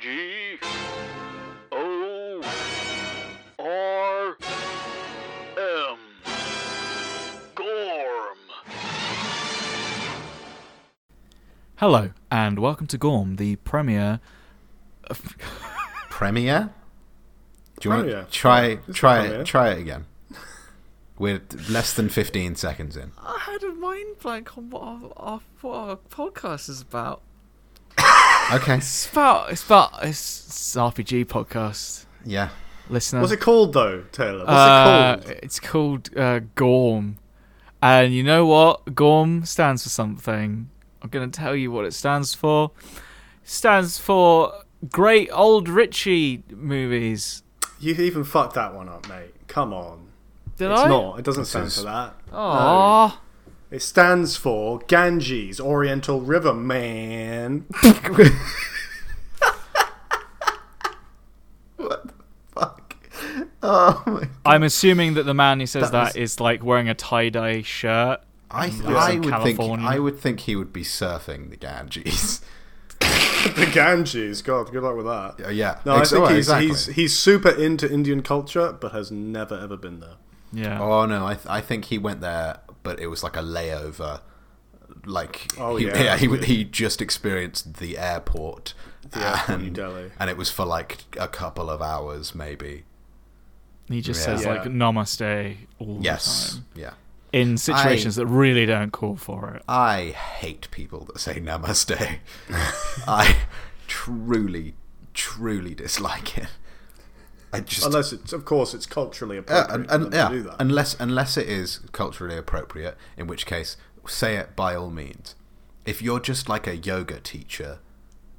G O R M. Gorm. Hello, and welcome to Gorm, the premiere. Premiere? Do you want to try it's try it try it again? We're less than fifteen seconds in. I had a mind blank on what our, our, what our podcast is about. Okay. It's about it's about it's, it's an RPG podcast. Yeah. Listener, What's it called though, Taylor? What's Uh, it called? It's called uh, Gorm, and you know what? Gorm stands for something. I'm going to tell you what it stands for. It stands for Great Old Richie movies. You even fucked that one up, mate. Come on. Did I? it's I? not. It doesn't This stand is- for that. Aww. It stands for Ganges, Oriental River Man. What the fuck? Oh my I'm assuming that the man who says That that is like wearing a tie dye shirt. I, lives I in would California. think I would think he would be surfing the Ganges. the Ganges. God, good luck with that. Uh, yeah. No, I think oh, he's, exactly. he's he's super into Indian culture, but has never ever been there. Yeah. Oh no, I th- I think he went there, but it was like a layover. Like Oh, he, yeah. he he just experienced the airport, The airport New and, Delhi. and it was for like a couple of hours, maybe. He just Yeah. says Yeah. like namaste all Yes, the time yeah. in situations that really don't call for it. I hate people that say namaste. I truly, truly dislike it. I just Unless it's, of course, it's culturally uh, Yeah, appropriate and, for and- them yeah, to do that. unless unless it is culturally appropriate, in which case say it by all means. If you're just like a yoga teacher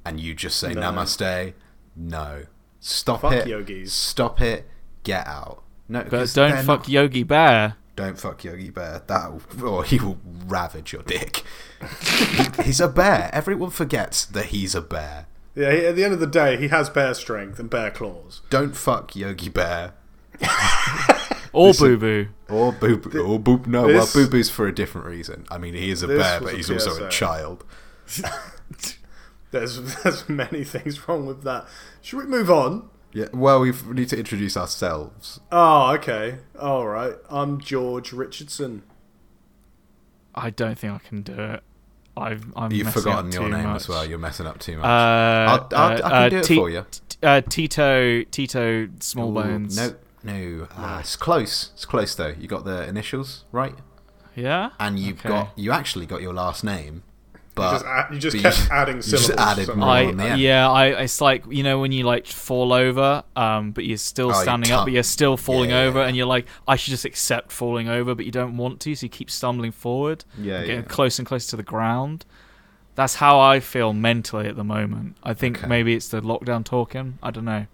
and you just say No. namaste, no, stop Fuck it, yogis. stop it, get out. No, But 'cause don't fuck not- Yogi Bear. don't fuck Yogi Bear. That or he will ravage your dick. He- he's a bear. Everyone forgets that he's a bear. Yeah, he, at the end of the day, he has bear strength and bear claws. Don't fuck Yogi Bear. Or Boo Boo. Or Boo Boo. Or Boo. No, well, this- Boo Boo's for a different reason. I mean, he is a bear, was but a he's also a child. There's there's many things wrong with that. Should we move on? Yeah. Well, we need to introduce ourselves. Oh, okay. All right. I'm George Richardson. I don't think I can do it. I've, I'm You've forgotten your name much. as well. You're messing up too much. Uh, I'll, I'll, uh, I can uh, do it Ti- for you. t- uh, Tito, Tito, Small Ooh, Bones. No, no. Ah, it's close. It's close though. You got the initials right, Yeah. and you've Okay. got you actually got your last name, but just add- you just but kept adding you just added somehow. more I on the end. yeah, I it's like you know when you like fall over, um, but you're still Oh, standing up, but you're still falling Yeah, yeah, over, yeah. and you're like, I should just accept falling over, but you don't want to, so you keep stumbling forward, Yeah, getting yeah. close and closer to the ground. That's how I feel mentally at the moment. I think Okay. maybe it's the lockdown talking. I don't know.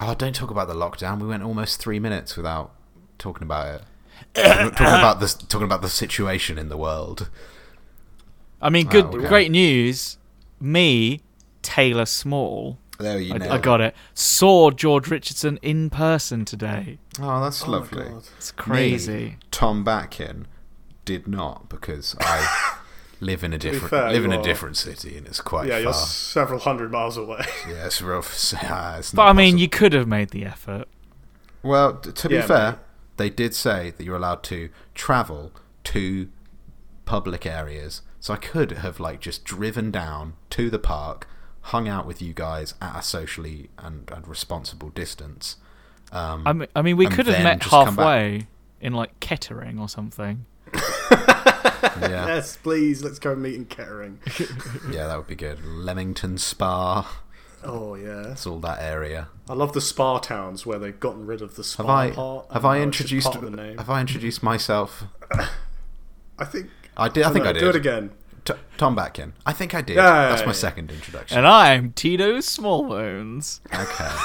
Oh, don't talk about the lockdown. We went almost three minutes without talking about it. talking, talking about the talking about the situation in the world. I mean, good, okay. great news. Me, Taylor Small, There you I, I got it. Saw George Richardson in person today. Oh, that's Oh lovely. It's crazy. Tom Batkin did not because I live in a different fair, live in you a different city and it's quite Yeah, you're several hundred miles away. Yeah, it's rough. Ah, it's But I mean, possible. you could have made the effort. Well, t- to be Yeah, fair, mate. they did say that you're allowed to travel to public areas. So I could have like just driven down to the park, hung out with you guys at a socially and, and responsible distance. Um, I mean, I mean, we could have met just come back. halfway in like Kettering or something. yeah, Yes, please, let's go meet in Kettering. yeah, that would be good. Leamington Spa, Oh yeah, it's all that area. I love the spa towns where they've gotten rid of the spa Have I part. have and I now it's just introduced part of the name. have I introduced myself? I think I did. I think no, I did. Do it again. T- Tom Batkin. I think I did. Yeah, That's my second introduction. And I'm Tito Smallbones. Okay.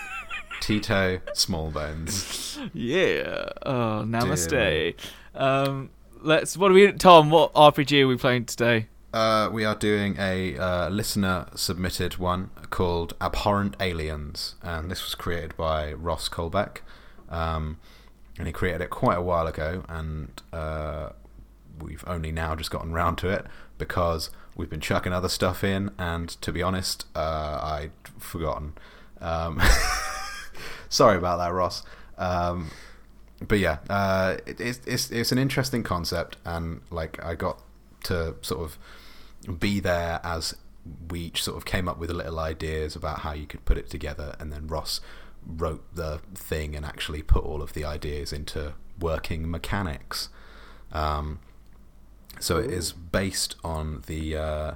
Tito Smallbones. Yeah. Oh, namaste. Um, let's. What are we? Tom, what RPG are we playing today? Uh, we are doing a uh, listener submitted one called Abhorrent Aliens, and this was created by Ross Coulbeck. Um, and he created it quite a while ago, and uh, we've only now just gotten round to it because we've been chucking other stuff in, and to be honest, uh, I forgotten. Um, sorry about that, Ross. Um, but yeah, uh, it, it's, it's it's an interesting concept, and like I got to sort of be there as we each sort of came up with little ideas about how you could put it together, and then Ross wrote the thing and actually put all of the ideas into working mechanics. Um, so it is based on the uh,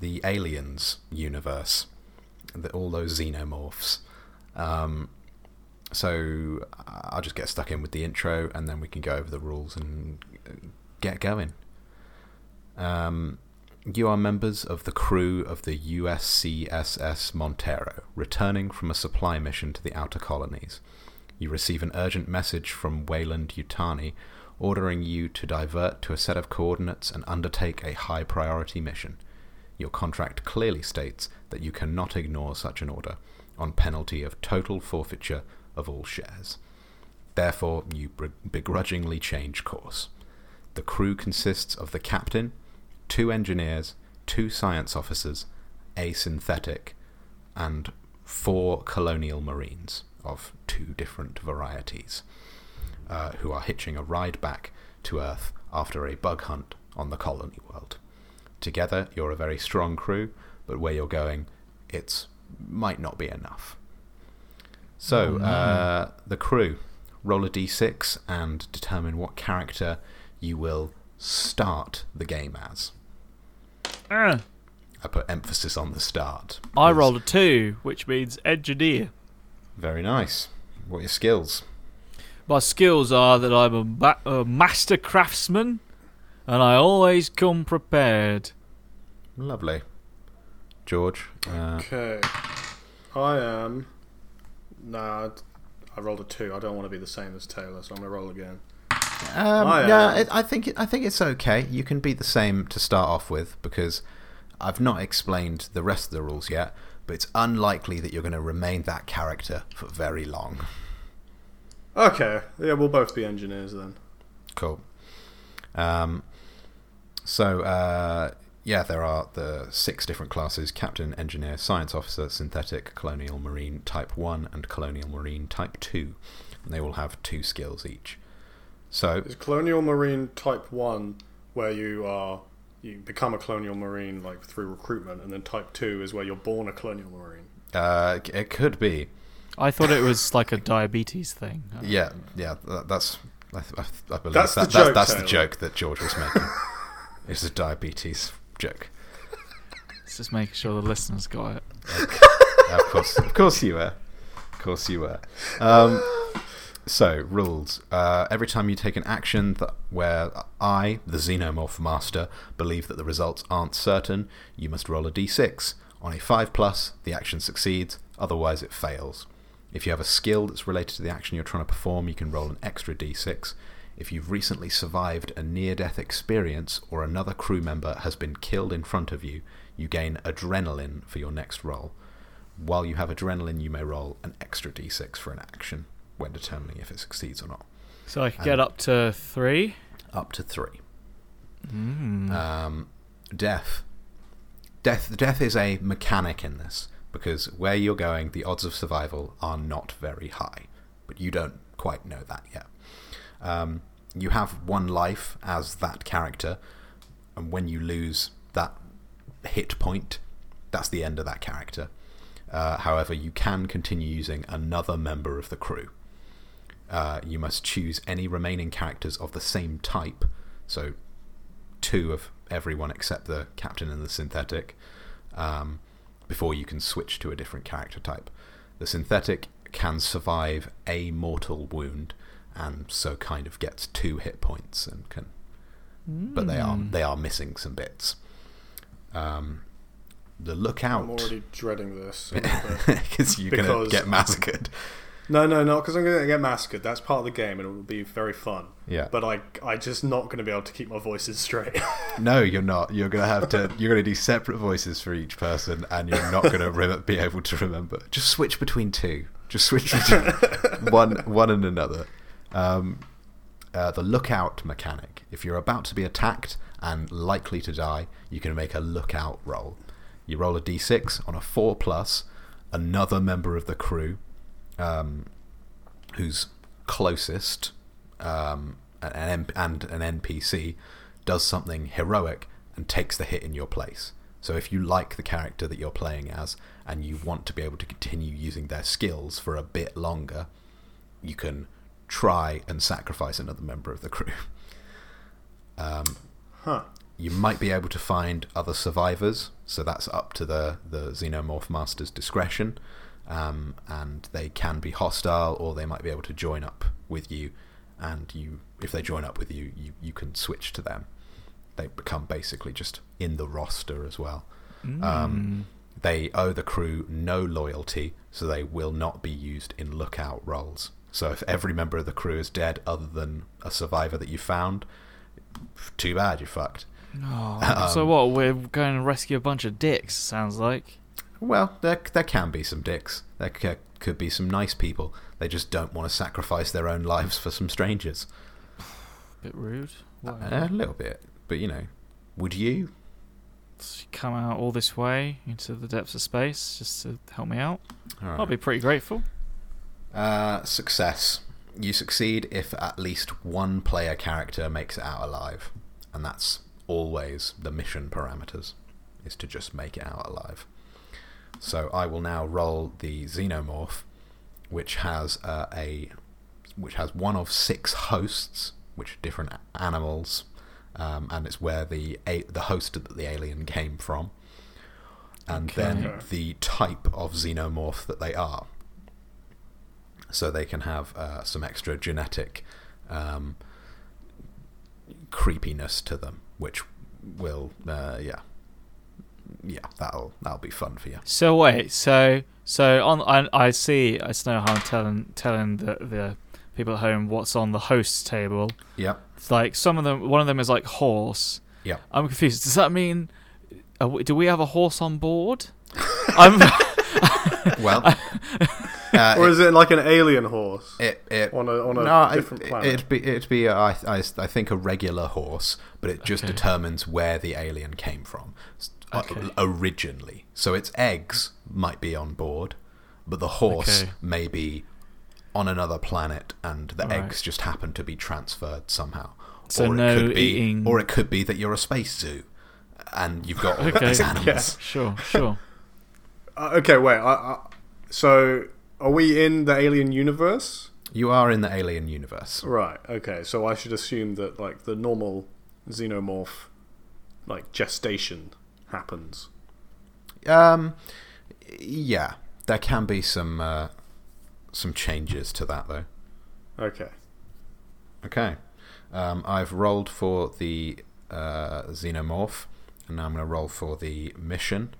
the Aliens universe, the, all those xenomorphs. Um, so I'll just get stuck in with the intro, and then we can go over the rules and get going. Um, you are members of the crew of the USCSS Montero, returning from a supply mission to the outer colonies. You receive an urgent message from Weyland Yutani ordering you to divert to a set of coordinates and undertake a high priority mission. Your contract clearly states that you cannot ignore such an order, on penalty of total forfeiture of all shares. Therefore, you begrudgingly change course. The crew consists of the captain, two engineers, two science officers, a synthetic, and four colonial marines of two different varieties, uh, who are hitching a ride back to Earth after a bug hunt on the colony world. Together, you're a very strong crew, but where you're going, it might not be enough. So, Oh, no. uh, the crew roll a d6 and determine what character you will start the game as. Ah, I put emphasis on the start. I rolled a two, which means engineer. Very nice. What are your skills? My skills are that I'm a, ma- a master craftsman, and I always come prepared. Lovely. George, uh, Okay. I am. Nah, I rolled a two. I don't want to be the same as Taylor, so I'm gonna roll again. Um, I, yeah, it, I think it, I think it's okay. You can be the same to start off with because I've not explained the rest of the rules yet. But it's unlikely that you're going to remain that character for very long. Okay. Yeah, we'll both be engineers then. Cool. Um, so uh, yeah, there are the six different classes: captain, engineer, science officer, synthetic, colonial marine type one, and colonial marine type two. And they all have two skills each. So Is Colonial Marine Type One where you are you become a Colonial Marine like through recruitment, and then Type Two is where you're born a Colonial Marine. uh, it could be. I thought it was like a diabetes thing. Yeah, yeah, that, that's. I, I, I believe That's that, the that's, joke, that's the joke that George was making. it's a diabetes joke. Let's just making sure the listeners got it. of course, of course you were. Of course you were. Um, so rules: uh, every time you take an action that where I, the Xenomorph Master, believe that the results aren't certain, you must roll a d6. On a five plus, the action succeeds; otherwise, it fails. If you have a skill that's related to the action you're trying to perform, you can roll an extra d6. If you've recently survived a near death experience or another crew member has been killed in front of you, you gain adrenaline for your next roll. While you have adrenaline, you may roll an extra d6 for an action when determining if it succeeds or not. So I could get up to three. Up to three. Mm. Um, death. Death. Death is a mechanic in this because where you're going, the odds of survival are not very high, but you don't quite know that yet. Um, you have one life as that character, and when you lose that hit point, that's the end of that character. Uh, however, you can continue using another member of the crew. Uh, you must choose any remaining characters of the same type, so two of everyone except the captain and the synthetic, um, before you can switch to a different character type. The synthetic can survive a mortal wound, and so kind of gets two hit points and can, but they are they are missing some bits. Um, the lookout I'm already dreading this. a little bit. because you're gonna get massacred. No, no, not because I'm going to get massacred. That's part of the game, and it will be very fun. Yeah. But I, I just not going to be able to keep my voices straight. No, you're not. You're gonna have to. You're gonna do separate voices for each person, and you're not gonna re- be able to remember. Just switch between two. Just switch between one, one and another. Um, uh, the lookout mechanic. If you're about to be attacked and likely to die, you can make a lookout roll. You roll a d6 on a four plus. another member of the crew um, who's closest um, an, and an NPC does something heroic and takes the hit in your place. So if you like the character that you're playing as and you want to be able to continue using their skills for a bit longer, you can try and sacrifice another member of the crew. Um, Huh. you might be able to find other survivors, so that's up to the, the Xenomorph Master's discretion. Um, and they can be hostile, or they might be able to join up with you. And you, if they join up with you, you, you can switch to them. They become basically just in the roster as well. Um, they owe the crew no loyalty, so they will not be used in lookout roles. So if every member of the crew is dead, other than a survivor that you found, too bad, you're fucked. Oh, so what? We're going to rescue a bunch of dicks. Sounds like. Well, there there can be some dicks. There could be some nice people. They just don't want to sacrifice their own lives for some strangers. Bit rude. A little bit, but you know, would you? come out all this way into the depths of space just to help me out. All I'll be pretty grateful. Uh, success. You succeed if at least one player character makes it out alive, and that's always the mission parameters, is to just make it out alive. So I will now roll the xenomorph, which has uh, a which has one of six hosts, which are different animals, um, and it's where the a- the host that the alien came from, and then the type of xenomorph that they are. So they can have uh, some extra genetic um, creepiness to them, which will, uh, yeah, yeah, that'll that'll be fun for you. So wait, so so on I, I see I just know how I'm telling telling the the people at home what's on the host's table. Yeah. It's like some of them one of them is like horse. Yeah. I'm confused. Does that mean uh, do we have a horse on board? I'm Well, uh, Or is it like an alien horse it, it, on a on a no, different it, planet? it'd be it'd be uh, I, I I think a regular horse, but it just Okay. determines where the alien came from s- Okay. originally. So its eggs might be on board, but the horse Okay. may be on another planet, and the Right. eggs just happen to be transferred somehow. So or it no could be, eating- or it could be that you're a space zoo, and you've got all Okay. these animals. sure, sure. Uh, okay, wait. I, I, so are we in the alien universe? You are in the alien universe. Right. Okay. So I should assume that like the normal xenomorph, like gestation, happens. Um, yeah, there can be some uh, some changes to that though. Okay. Okay, um, I've rolled for the uh, xenomorph, and now I'm going to roll for the mission.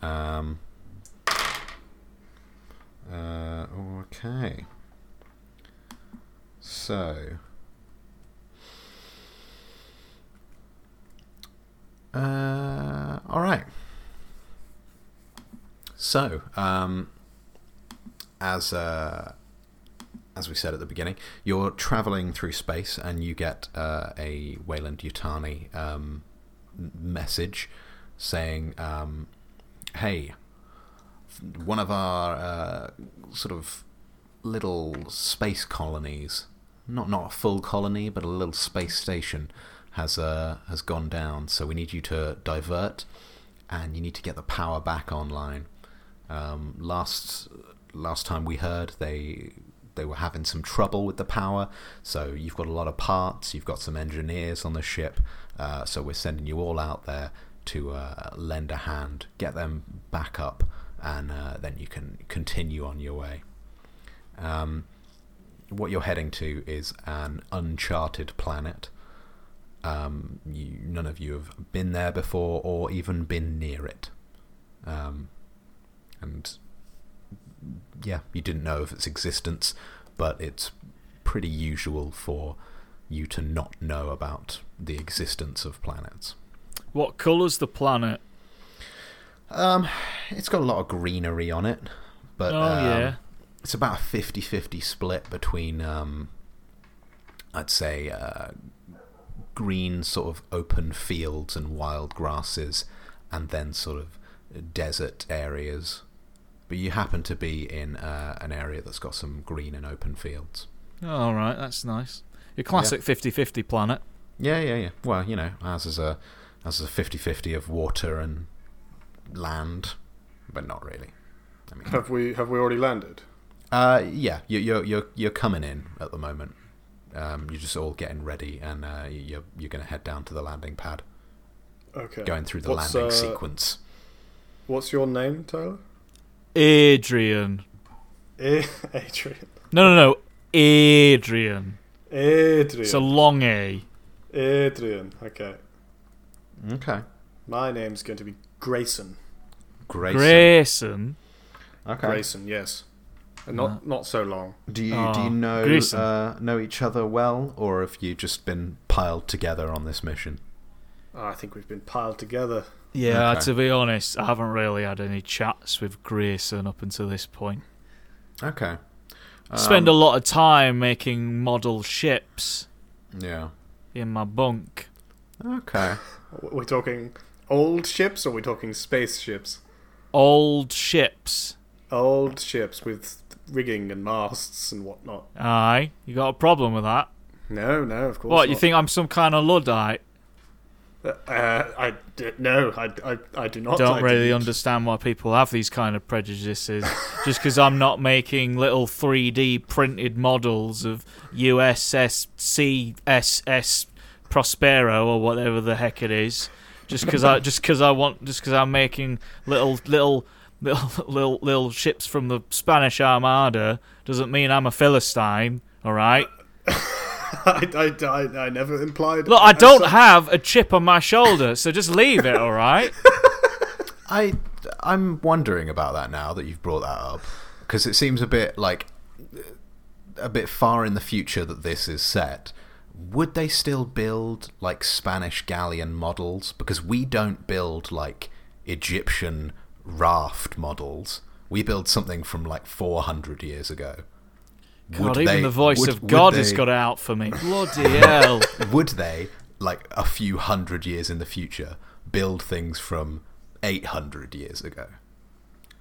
Um, uh, okay, so. Uh, all right. So, um, as uh, as we said at the beginning, you're traveling through space and you get uh, a Weyland Yutani um, message saying, um, "Hey, one of our uh, sort of little space colonies, not not a full colony, but a little space station, has uh, has gone down. So we need you to divert, and you need to get the power back online." Um, last last time we heard, they they were having some trouble with the power. So you've got a lot of parts. You've got some engineers on the ship. Uh, so we're sending you all out there to uh, lend a hand, get them back up, and uh, then you can continue on your way. Um, what you're heading to is an uncharted planet. Um, you, none of you have been there before or even been near it. Um, and yeah, you didn't know of its existence, but it's pretty usual for you to not know about the existence of planets. What colour's the planet? Um, it's got a lot of greenery on it, but oh um, yeah. it's about a 50-50 split between um, I'd say uh, green sort of open fields and wild grasses, and then sort of desert areas. but you happen to be in uh, an area that's got some green and open fields. All right, that's nice. Your classic 50-50 planet. Yeah, yeah, yeah. Well, you know, as is a as is a 50-50 of water and land, but not really. I mean, Have we have we already landed? uh, yeah, you, you're you're you're coming in at the moment. Um, you're just all getting ready, and uh, you're you're going to head down to the landing pad, Okay. going through the What's, landing uh, sequence. What's your name, Tyler? Adrian. A- Adrian. No, no, no. Adrian. Adrian. It's a long A. Adrian. Okay. Okay, My name's going to be Grayson. Grayson. Grayson. Okay. Grayson. Yes. And not Uh. not so long. Do you do Oh, you know uh, know each other well, or have you just been piled together on this mission? Oh, I think we've been piled together. Yeah, Okay. to be honest, I haven't really had any chats with Grayson up until this point. Okay. Spend Um, a lot of time making model ships Yeah. in my bunk. Okay. We're talking old ships or we're we talking spaceships? Old ships. Old ships with rigging and masts and whatnot. Aye, you got a problem with that? No, no, of course. What, you think I'm some kind of Luddite? Uh, I d- no, I, I, I do not. Don't I really didn't. understand why people have these kind of prejudices. Just because I'm not making little 3D printed models of USS CSS Prospero or whatever the heck it is. Just because I just because I want just because I'm making little little little little little ships from the Spanish Armada doesn't mean I'm a philistine. All right. I, I, I, I never implied. Look, I don't such. have a chip on my shoulder, so just leave it. All right. I I'm wondering about that now that you've brought that up because it seems a bit like a bit far in the future that this is set. Would they still build like Spanish galleon models? Because we don't build like Egyptian raft models. We build something from like 400 years ago. God, Would even they- the voice would- of would God has got out for me. Bloody hell. would they, like a few hundred years in the future, build things from 800 years ago?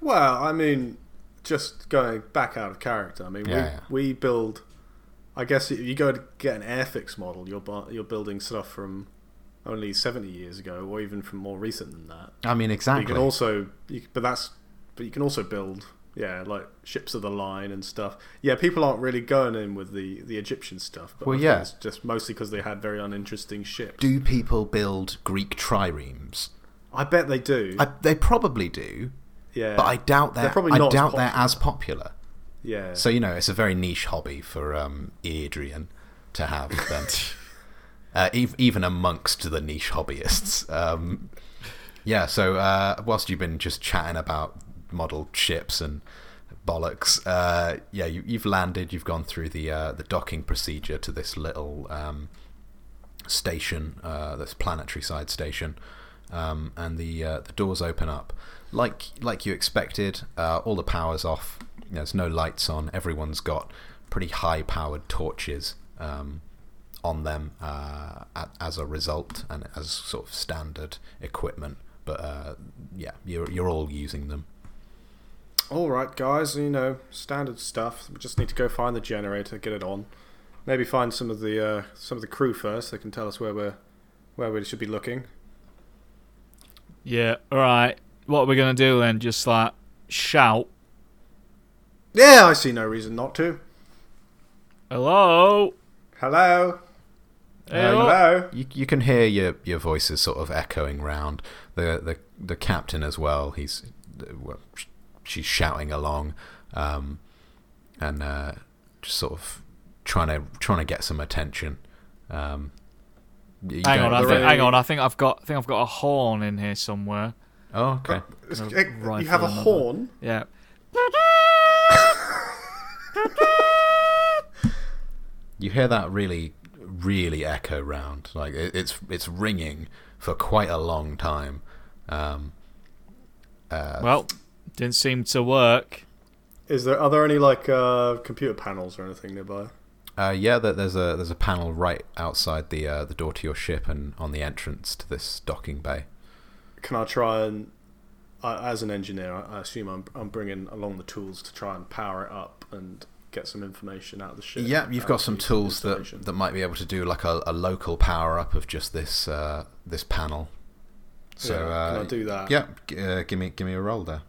Well, I mean, just going back out of character. I mean, Yeah, yeah. we we build. I guess if you go to get an Airfix model, you're bu- you're building stuff from only seventy years ago, or even from more recent than that. I mean, But exactly. You can also, you, but that's, but you can also build, yeah, like ships of the line and stuff. Yeah, people aren't really going in with the the Egyptian stuff. But Well, yeah. it's just mostly because they had very uninteresting ships. Do people build Greek triremes? I bet they do. I, they probably do, yeah, but I doubt they're. They're probably I not as doubt they're as popular. yeah. So you know, it's a very niche hobby for um, Adrian to have. Then, uh, ev- even amongst the niche hobbyists. Um, yeah. So uh, whilst you've been just chatting about model ships and bollocks, uh, yeah, you, you've landed. You've gone through the uh, the docking procedure to this little um, station, uh, this planetary side station, um, and the uh, the doors open up like like you expected. All the power's off. There's no lights on. Everyone's got pretty high powered torches um, on them uh, as a result, and as sort of standard equipment. But uh, yeah, you're you're all using them. All right, guys. You know, standard stuff. We just need to go find the generator, get it on. Maybe find some of the uh, some of the crew first. They can tell us where we're where we should be looking. Yeah, alright. What are we going to do then? Just like shout, Yeah, I see no reason not to. hello? Hello, Hey, Uh, what? hello. You you can hear your your voices sort of echoing round. The the the captain as well. He's well, she's shouting along, um, and uh, just sort of trying to trying to get some attention. Um, you Hang on, I think, hang on. I think I've got. I think I've got a horn in here somewhere. Oh, okay. Is- No, eh, you have a another. horn. Yeah. You hear that really really echo round. Like it, it's it's ringing for quite a long time. Um, uh, Well, didn't seem to work. Is there are there any like uh, computer panels or anything nearby? Uh, yeah, there's a there's a panel right outside the uh, the door to your ship and on the entrance to this docking bay. Can I try and I, as an engineer, I, I assume I'm I'm bringing along the tools to try and power it up and get some information out of the ship. Yeah, you've got some tools that, that might be able to do like a, a local power up of just this uh, this panel. So Yeah, uh, can I do that? Yeah, g- uh, give me give me a roll there.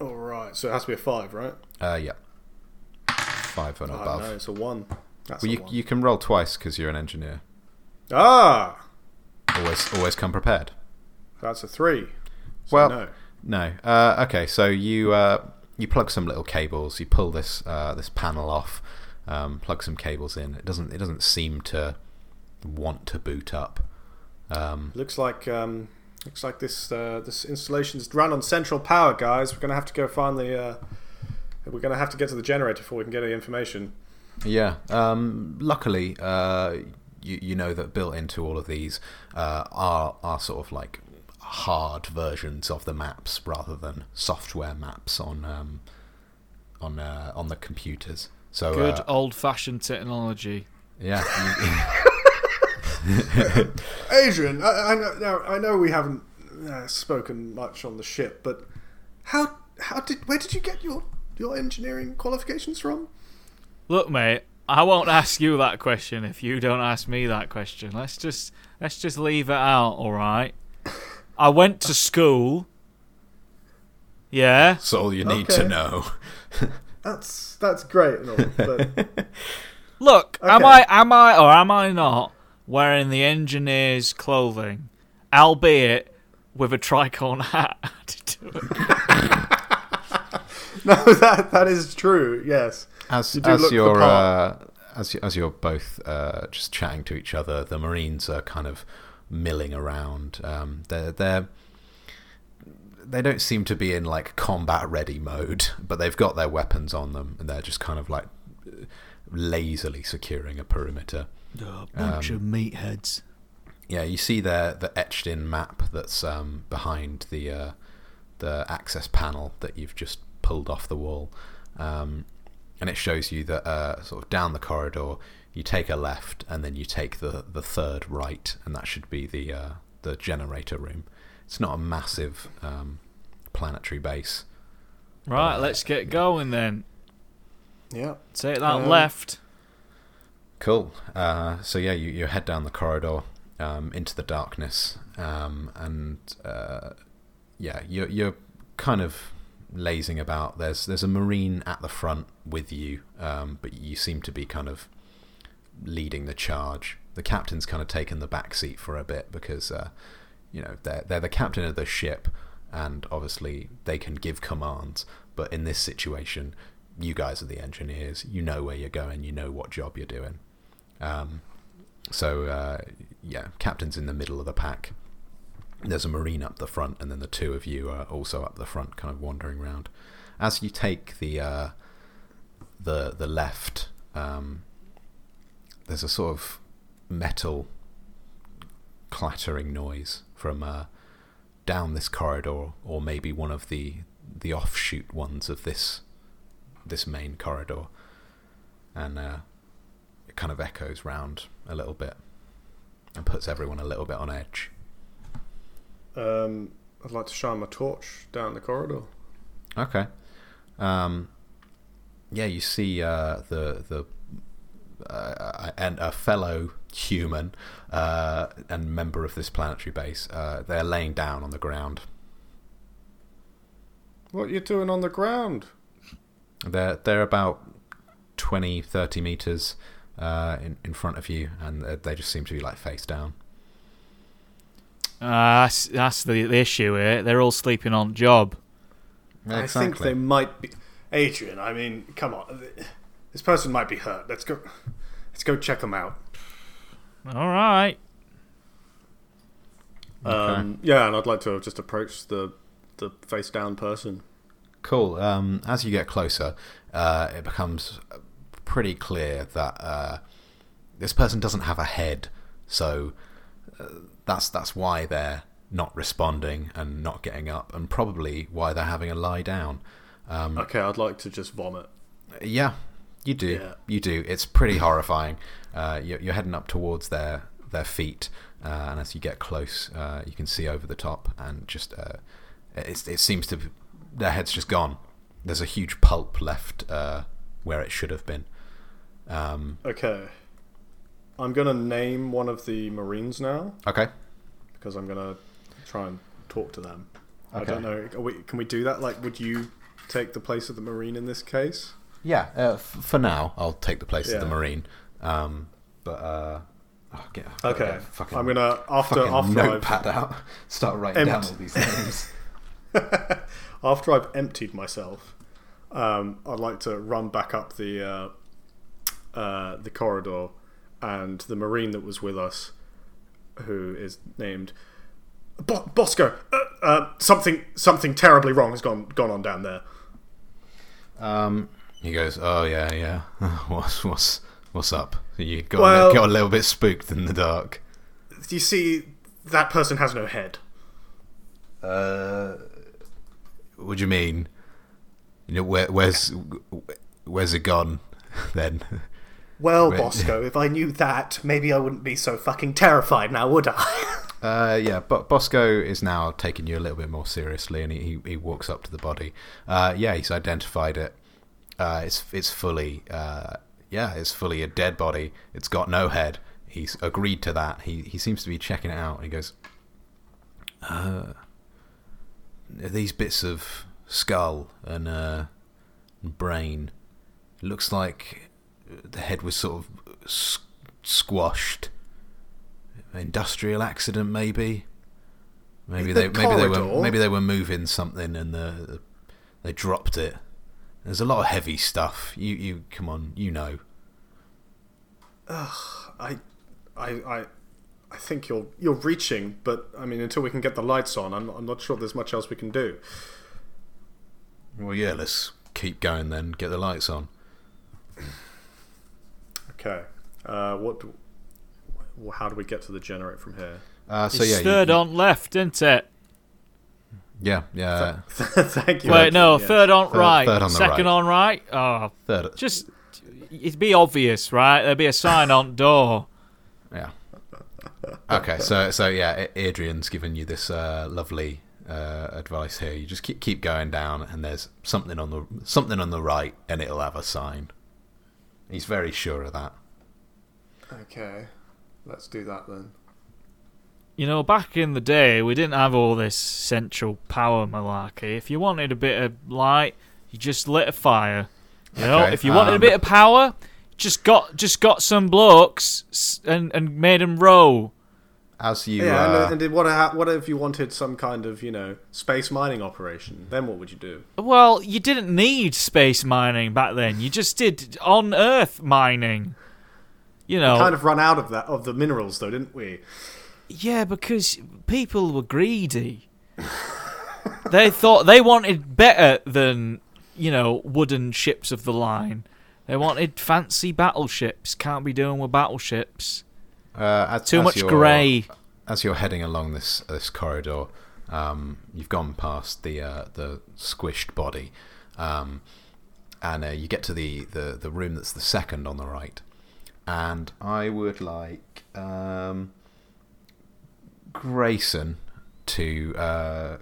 All right. So it has to be a five, right? Uh, yeah, five and Oh, above. no, it's a one. That's well, a you one. you can roll twice because you're an engineer. Ah, Always always come prepared. that's a three. So Well, no. No. Uh, okay, so you uh, you plug some little cables. You pull this uh, this panel off. Um, plug some cables in. It doesn't it doesn't seem to want to boot up. Um, Looks like um, looks like this uh, this installation's run on central power, guys. We're gonna have to go find the. Uh, we're gonna have to get to the generator before we can get any information. yeah. Um, luckily, uh, you you know that built into all of these uh, are are sort of like hard versions of the maps rather than software maps on um, on uh, on the computers. So Good uh, old fashioned technology. yeah. Adrian, I, I know now, I know we haven't uh, spoken much on the ship, but how how did where did you get your your engineering qualifications from? Look, mate, I won't ask you that question if you don't ask me that question. Let's just let's just leave it out, all right? I went to school. Yeah. That's all you need to know. That's that's great, and all, but Look, am I am I or am I not wearing the engineer's clothing, albeit with a tricorn hat added to it? no, that that is true. Yes, As You do as look the you're part. uh, as you, as you're both uh, just chatting to each other, the Marines are kind of milling around. Um, they're they're they don't seem to be in like combat ready mode, but they've got their weapons on them, and they're just kind of like lazily securing a perimeter. A bunch of meatheads. Yeah, you see the the etched in map that's um, behind the uh, the access panel that you've just pulled off the wall, um, and it shows you that uh, sort of down the corridor you take a left and then you take the the third right, and that should be the uh, the generator room. It's not a massive um, planetary base. Right, let's get going then. yeah. Take that Um, left. Cool. Uh, so yeah, you, you head down the corridor um, into the darkness, um, and uh, yeah, you're you're kind of lazing about. There's there's a marine at the front with you, um, but you seem to be kind of leading the charge. The captain's kind of taken the back seat for a bit because uh, you know they're they're the captain of the ship, and obviously they can give commands. But in this situation, you guys are the engineers. You know where you're going. You know what job you're doing. Um, so uh, yeah, captain's in the middle of the pack. There's a marine up the front, and then the two of you are also up the front, kind of wandering around. As you take the uh, the the left, um, there's a sort of metal clattering noise from uh, down this corridor, or maybe one of the the offshoot ones of this this main corridor, and uh, it kind of echoes round a little bit and puts everyone a little bit on edge. Um, I'd like to shine my torch down the corridor. Okay. Um, yeah, you see uh, the the uh, and a fellow human uh, and member of this planetary base. Uh, they're laying down on the ground. What are you doing on the ground? They're they're about 20, 30 meters uh, in in front of you, and they- they just seem to be like face down. Uh, that's that's the, the issue here. They're all sleeping on job. I think they might be. Adrian, I mean, come on. This person might be hurt. Let's go. Let's go check them out. All right. Um, yeah, and I'd like to just approach the the face down person. Cool. Um, as you get closer, uh, it becomes pretty clear that uh, this person doesn't have a head, so uh, that's that's why they're not responding and not getting up, and probably why they're having a lie down. Um, Okay, I'd like to just vomit. yeah, you do. Yeah. You do. It's pretty horrifying. Uh, you're, you're heading up towards their their feet, uh, and as you get close, uh, you can see over the top, and just uh, It's, it seems to their head's just gone. There's a huge pulp left uh, where it should have been. Um, Okay. I'm gonna name one of the Marines now okay. because I'm gonna try and talk to them. I don't know. Are we, can we do that? Like, would you take the place of the Marine in this case? Yeah. Uh, f- for now, I'll take the place of the marine. Um, but uh, oh, get, Okay. get fucking, I'm gonna after after I've notepad out. Start writing down all these names. after I've emptied myself, um, I'd like to run back up the uh, uh, the corridor, and the marine that was with us, who is named Bo- Bosco. Uh, uh, something something terribly wrong has gone gone on down there. Um, he goes, "Oh yeah, yeah. what's what's what's up? You got Well- got a little bit spooked in the dark." Do you see, that person has no head. Uh, what do you mean? You know, where, where's where's it gone? Then Well, Right. Bosco, if I knew that, maybe I wouldn't be so fucking terrified now, would I? Uh, yeah, but Bosco is now taking you a little bit more seriously, and he, he, he walks up to the body. Uh, yeah, he's identified it. Uh, it's it's fully uh, yeah, it's fully a dead body. It's got no head. He's agreed to that. He he seems to be checking it out. He goes, uh, these bits of skull and uh, brain. Looks like the head was sort of squashed industrial accident maybe maybe The they maybe they were maybe they were moving something and the they dropped it there's a lot of heavy stuff you you come on you know I, I, I, I think you're you're reaching, but I mean, until we can get the lights on, I'm I'm not sure there's much else we can do. well yeah let's keep going then get the lights on Okay. Uh, what? do- well, How do we get to the generate from here? uh, so it's yeah you- third you- on left, isn't it? Yeah yeah Thank you. Wait, no, Yes. third on Third- right, third on the second right. on right. Oh, third just it'd be obvious, right? There'd be a sign on door. Yeah. Okay, so so yeah, Adrian's given you this uh, lovely uh, advice here. You just keep keep going down, and there's something on the something on the right, and it'll have a sign. He's very sure of that. Okay, let's do that then. You know, back in the day, we didn't have all this central power malarkey. If you wanted a bit of light, you just lit a fire. You know, Okay, if you wanted a um, bit of power, just got just got some blokes and and made them row. As you, yeah, uh, and, and what? ha- What if you wanted some kind of you know space mining operation? Then what would you do? Well, you didn't need space mining back then. You just did on Earth mining. You know, Kind of run out of that of the minerals, though, didn't we? Yeah, because people were greedy. they thought they wanted better than, you know, wooden ships of the line. They wanted fancy battleships. Can't be doing with battleships. uh, as, Too as much grey. As you're heading along this this corridor, um, you've gone past the uh, the squished body, um, and uh, you get to the, the, the room that's the second on the right. And I would like um, Grayson to uh,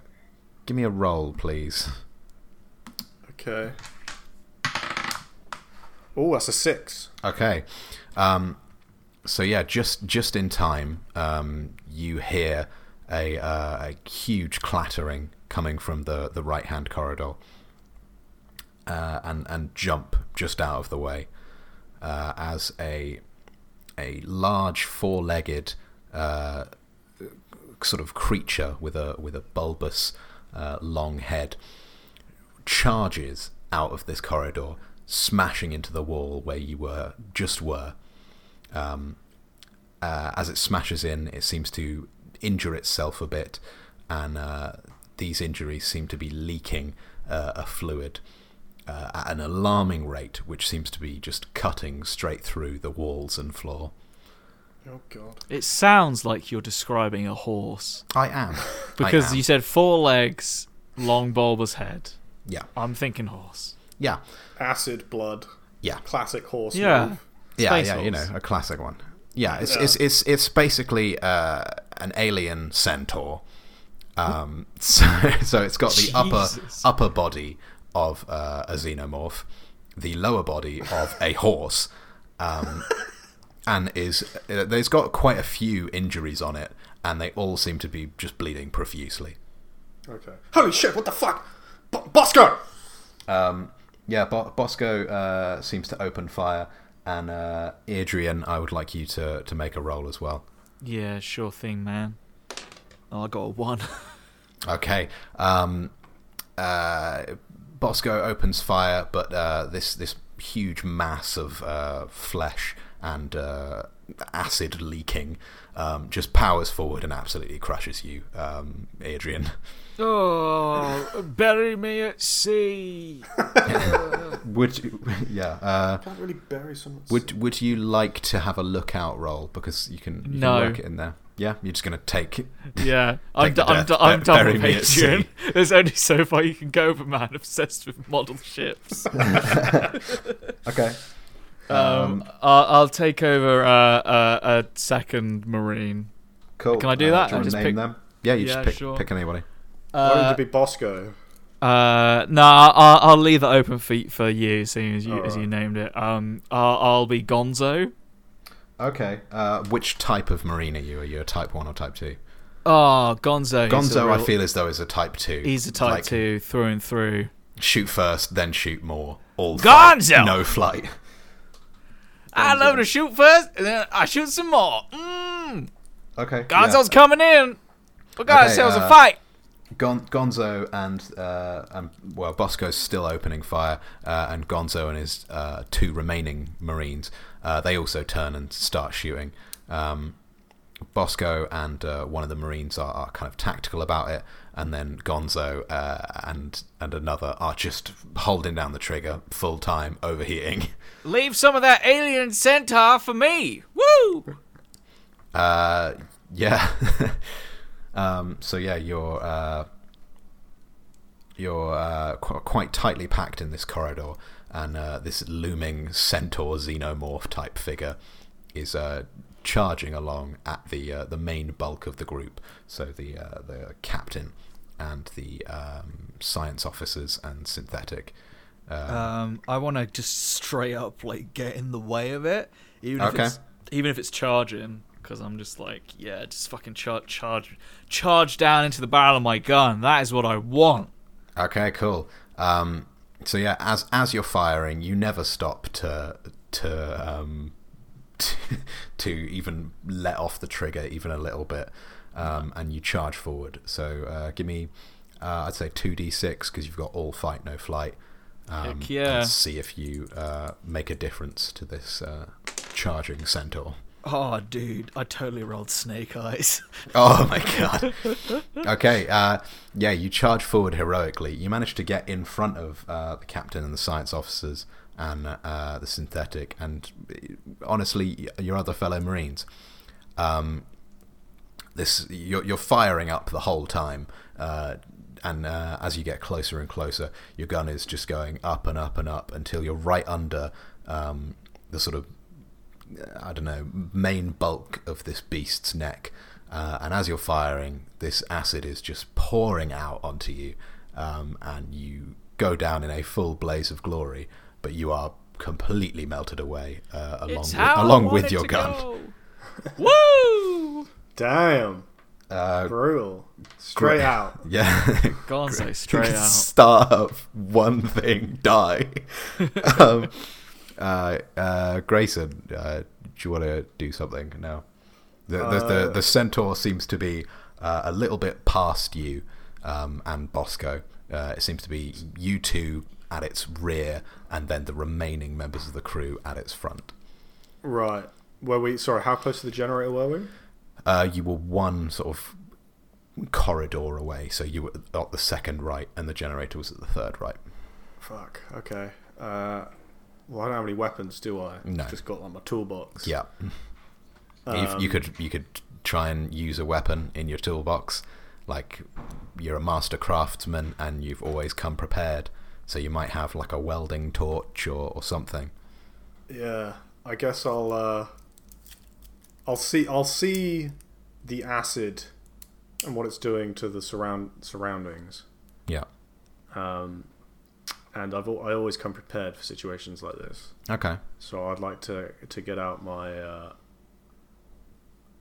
give me a roll, please. Okay. Oh, that's a six. Okay. Um, so yeah, just just in time, um, you hear a, uh, a huge clattering coming from the, the right hand corridor, uh, and and jump just out of the way uh, as a a large four legged uh, sort of creature with a with a bulbous uh, long head charges out of this corridor, smashing into the wall where you were just were. Um, uh, as it smashes in, it seems to injure itself a bit, and uh, these injuries seem to be leaking uh, a fluid uh, at an alarming rate, which seems to be just cutting straight through the walls and floor. Oh God. It sounds like you're describing a horse. I am Because I am. you said four legs, long bulbous head. yeah I'm thinking horse. yeah Acid blood. yeah Classic horse. Yeah. move. Yeah, Space yeah, you know, a classic one. Yeah, it's Yeah. it's it's it's basically uh, an alien centaur, Um, so, so it's got the upper upper body of uh, a xenomorph, the lower body of a horse, um, and is uh, there's got quite a few injuries on it, and they all seem to be just bleeding profusely. Okay. Holy shit! What the fuck? B- Bosco! Um, yeah, Bo- Bosco uh, seems to open fire, and uh, Adrian, I would like you to, to make a roll as well. Yeah, sure thing, man. Oh, I got a one. Okay. Um, uh, Bosco opens fire, but uh, this this huge mass of uh, flesh and uh, acid leaking um, just powers forward and absolutely crushes you, um, Adrian. oh, bury me at sea. Would you, yeah? Uh, Can't really bury someone. would would you like to have a lookout roll because you can, you No. can work it in there? Yeah, you're just gonna take. It. Yeah, I'm, Take d- the I'm, death, d- I'm bur- done bury with me at Adrian. sea. There's only so far you can go, but man, obsessed with model ships. Okay. Um, I'll, I'll take over uh, uh, a second marine. Cool. Can I do Uh, that? Do you I want to just name pick- them? Yeah, you Yeah, just pick, sure. pick anybody. Why would Uh, it be Bosco? uh, no, I'll, I'll leave it open for for you, seeing as you as you named it. Um, I'll, I'll be Gonzo. Okay. Uh, which type of marine are you? Are you a type one or type two? Oh, Gonzo. he's a Gonzo, I feel as though is a type two. he's a type Like, two through and through. Shoot first, then shoot more. All Gonzo! fight, no flight. I love to shoot first, and then I shoot some more. Mm. Okay. Gonzo's coming in. We got Okay, ourselves uh, a fight. Gon- Gonzo and uh, and well, Bosco's still opening fire, uh, and Gonzo and his uh, two remaining Marines, uh, they also turn and start shooting. Um, Bosco and uh, one of the Marines are, are kind of tactical about it, and then Gonzo uh, and and another are just holding down the trigger full time, overheating. Leave some of that alien centaur for me. Woo! Uh, yeah. um, so yeah, you're uh, you're uh, qu- quite tightly packed in this corridor, and uh, this looming centaur xenomorph type figure is uh, charging along at the uh, the main bulk of the group. So the uh, the captain and the um, science officers and synthetic. Uh, Um, I want to just straight up like get in the way of it, even if it's even if it's charging, because I'm just like, yeah, just fucking charge, charge, charge down into the barrel of my gun. That is what I want. Okay, cool. Um, so yeah, as as you're firing, you never stop to to um, to, to even let off the trigger even a little bit, um, and you charge forward. So uh, give me, uh, I'd say two d six because you've got all fight no flight. Um, Heck yeah. And see if you uh, make a difference to this uh, charging centaur. Oh, dude, I totally rolled snake eyes. Oh my god. Okay, uh, yeah, you charge forward heroically. You manage to get in front of uh, the captain and the science officers and uh, the synthetic, and honestly, your other fellow marines. Um, this you're, you're firing up the whole time, uh, and uh, as you get closer and closer, your gun is just going up and up and up until you're right under um, the sort of I don't know, main bulk of this beast's neck. Uh, and as you're firing, this acid is just pouring out onto you, um, and you go down in a full blaze of glory, but you are completely melted away uh, along with, along with your gun. go. Woo! Damn. Uh, Brutal. Straight Great. out. yeah, Gonzo, straight out. Starve one thing, die. um, uh, uh, Grayson, uh, do you want to do something now? The the, the, Uh, the centaur seems to be uh, a little bit past you um, and Bosco. Uh, it seems to be you two at its rear, and then the remaining members of the crew at its front. Right. Were we? Sorry. How close to the generator were we? Uh, you were one sort of corridor away, so you were at the second right, and the generator was at the third right. Fuck. Okay. Uh, well, I don't have any weapons, do I? No. Just got like my toolbox. Yeah. Um, if you could you could try and use a weapon in your toolbox like you're a master craftsman and you've always come prepared so you might have like a welding torch or, or something Yeah. I guess I'll. Uh, I'll see. I'll see the acid and what it's doing to the surround surroundings. Yeah. Um, and I've I always come prepared for situations like this. Okay. So I'd like to to get out my uh,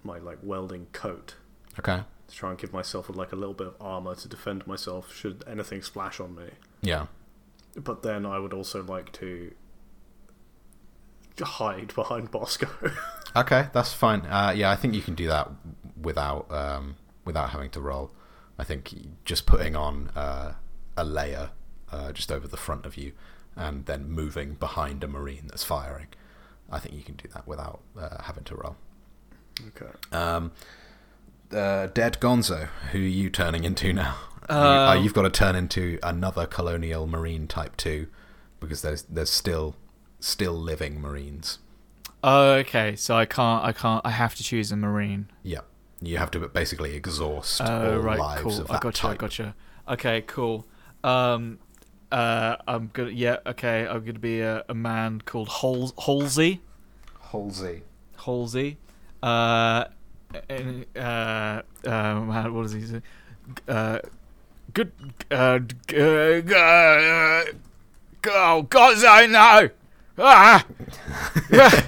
my like welding coat Okay. to try and give myself like a little bit of armor to defend myself should anything splash on me. Yeah. But then I would also like to hide behind Bosco. Okay, that's fine. Uh, yeah, I think you can do that without um, without having to roll. I think just putting on uh, a layer uh, just over the front of you and then moving behind a marine that's firing. I think you can do that without uh, having to roll. okay. Um, uh, Dead Gonzo, who are you turning into now? You, Um, uh, you've got to turn into another colonial marine type two because there's there's still still living marines. Oh, okay. So I can't. I can't. I have to choose a marine. Yeah, you have to basically exhaust Oh, all right. lives Cool. of I that gotcha. I type. gotcha. Okay. Cool. Um. Uh. I'm gonna. Yeah. Okay. I'm gonna be a, a man called Hol- Halsey. Halsey. Halsey. Uh. and, Uh. Uh. What does he say? Uh. Good. Uh. g- Uh. g- uh, Oh God! I know. Ah.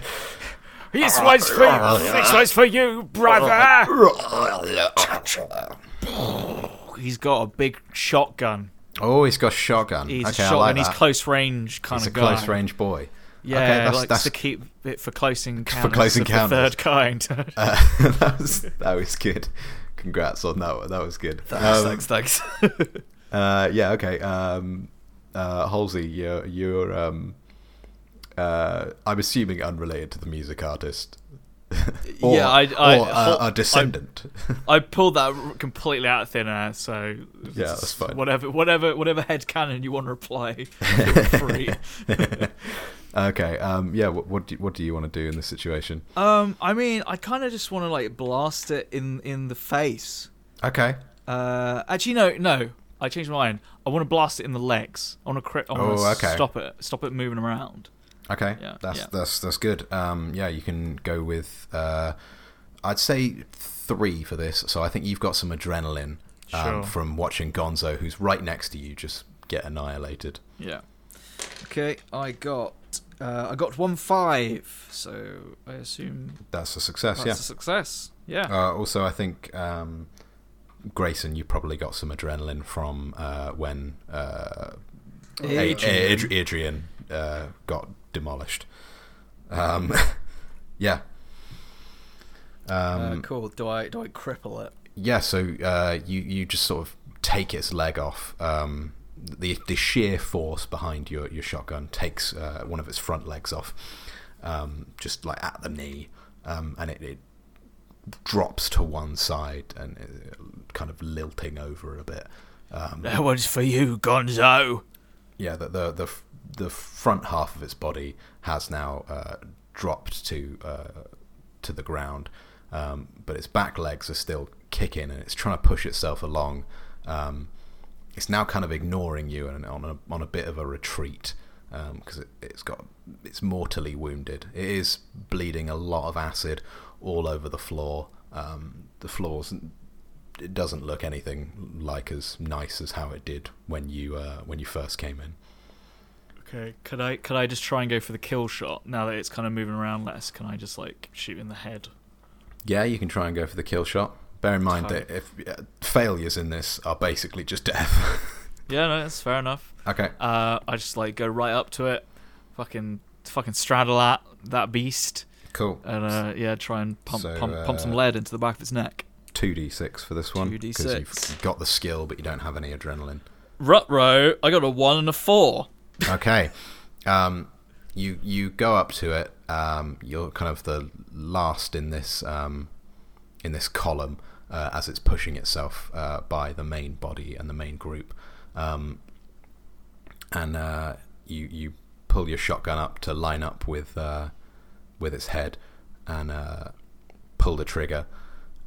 This one's for you. This one's for you, brother. He's got a big shotgun. Oh, he's got a shotgun. He's okay, a I shotgun. like he's close range kind He's a of guy. A close range boy. Yeah, Okay, that's- likes that's- to keep it for close encounters. For close of encounters. The third kind. Uh, that was that was good. Congrats on that one. That was good. Um, thanks, thanks. Uh, yeah. Okay. Um, uh, Halsey, you're you're. Um, uh, I'm assuming unrelated to the music artist. or, Yeah, I- I- or uh, a descendant. I pulled that completely out of thin air, so Yeah, that's fine. Whatever, whatever, whatever head canon you want to apply, feel free. Okay. Um, yeah. What what do, what do you want to do in this situation? Um, I mean, I kind of just want to like blast it in in the face. Okay. Uh, actually, no, no. I changed my mind. I want to blast it in the legs. I want to crit. I want to Oh, okay. stop it. Stop it moving around. Okay, Yeah, that's yeah. that's that's good. Um, yeah, you can go with. Uh, I'd say three for this. So I think you've got some adrenaline um, Sure. from watching Gonzo, who's right next to you, just get annihilated. Yeah. Okay, I got. Uh, I got one five, so I assume That's a success. that's yeah. a success. Yeah. Uh, also, I think um, Grayson, you probably got some adrenaline from uh, when uh, Adrian. Ad- Adrian uh, got demolished. Um, yeah. Um, uh, cool. Do I do I cripple it? Yeah, so uh, you you just sort of take its leg off. Um, the the sheer force behind your, your shotgun takes uh, one of its front legs off, um, just like at the knee, um, and it, it drops to one side and uh, kind of lilting over a bit. Um, That one's for you, Gonzo. yeah, the, the the the front half of its body has now uh, dropped to uh, to the ground, um, but its back legs are still kicking, and it's trying to push itself along. Um, it's now kind of ignoring you and on a on a bit of a retreat because it, it's got it's mortally wounded. It is bleeding a lot of acid all over the floor. Um, the floors it doesn't look anything like as nice as how it did when you uh, when you first came in. Okay. Could I could I just try and go for the kill shot now that it's kind of moving around less? Can I just like shoot in the head? Yeah, you can try and go for the kill shot. Bear in mind that if uh, failures in this are basically just death. Yeah, no, that's fair enough. okay. Uh, I just like go right up to it, fucking fucking straddle that that beast, Cool. and uh, yeah, try and pump So, pump, pump some uh, lead into the back of its neck. Two d six for this one 2d6. you've got the skill, but you don't have any adrenaline. Rutro, I got a one and a four. Okay. Um, you you go up to it. Um, you're kind of the last in this um, in this column uh, as it's pushing itself uh, by the main body and the main group. Um, and uh, you you pull your shotgun up to line up with uh, with its head and uh, pull the trigger.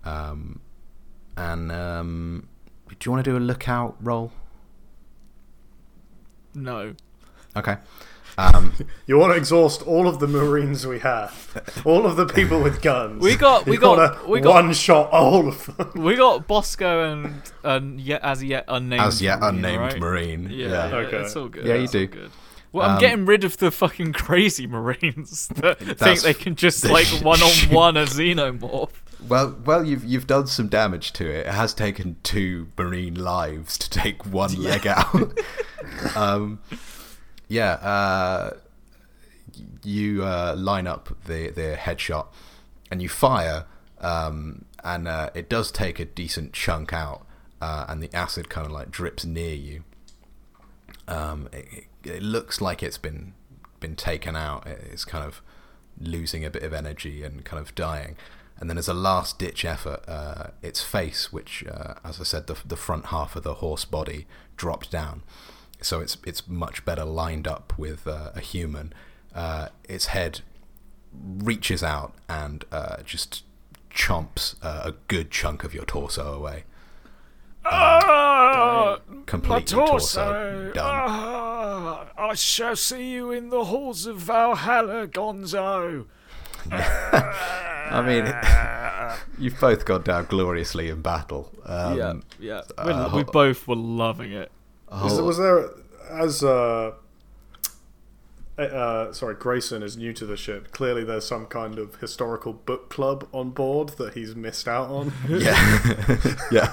Um, and um, do you want to do a lookout roll? No. Okay. Um, You want to exhaust all of the Marines we have, all of the people with guns. We got- we got- wanna we got- one shot all of them. We got Bosco and and yet as yet unnamed as yet Marine, unnamed right? Marine. Yeah, Yeah. yeah, Okay. it's all good. Yeah, you it's all do. Good. Well, I'm Um, getting rid of the fucking crazy Marines that think they can just like one on one a xenomorph. Well, well, you've you've done some damage to it. It has taken two marine lives to take one leg out. um, yeah, uh, you uh, line up the the headshot and you fire, um, and uh, it does take a decent chunk out, uh, and the acid kind of like drips near you. Um, it, it- looks like it's been been taken out. It's kind of losing a bit of energy and kind of dying. And then, as a last ditch effort, uh, its face, which, uh, as I said, the, the front half of the horse body dropped down, so it's it's much better lined up with uh, a human. Uh, its head reaches out and uh, just chomps uh, a good chunk of your torso away. Ah, Completely torso done. Ah, I shall see you in the halls of Valhalla, Gonzo. I mean, you've both gone down gloriously in battle. Um, yeah, yeah. uh, we, we both were loving it. Was, there- was there as uh, uh, uh, sorry, Grayson is new to the ship. Clearly, there's some kind of historical book club on board that he's missed out on. Yeah, yeah.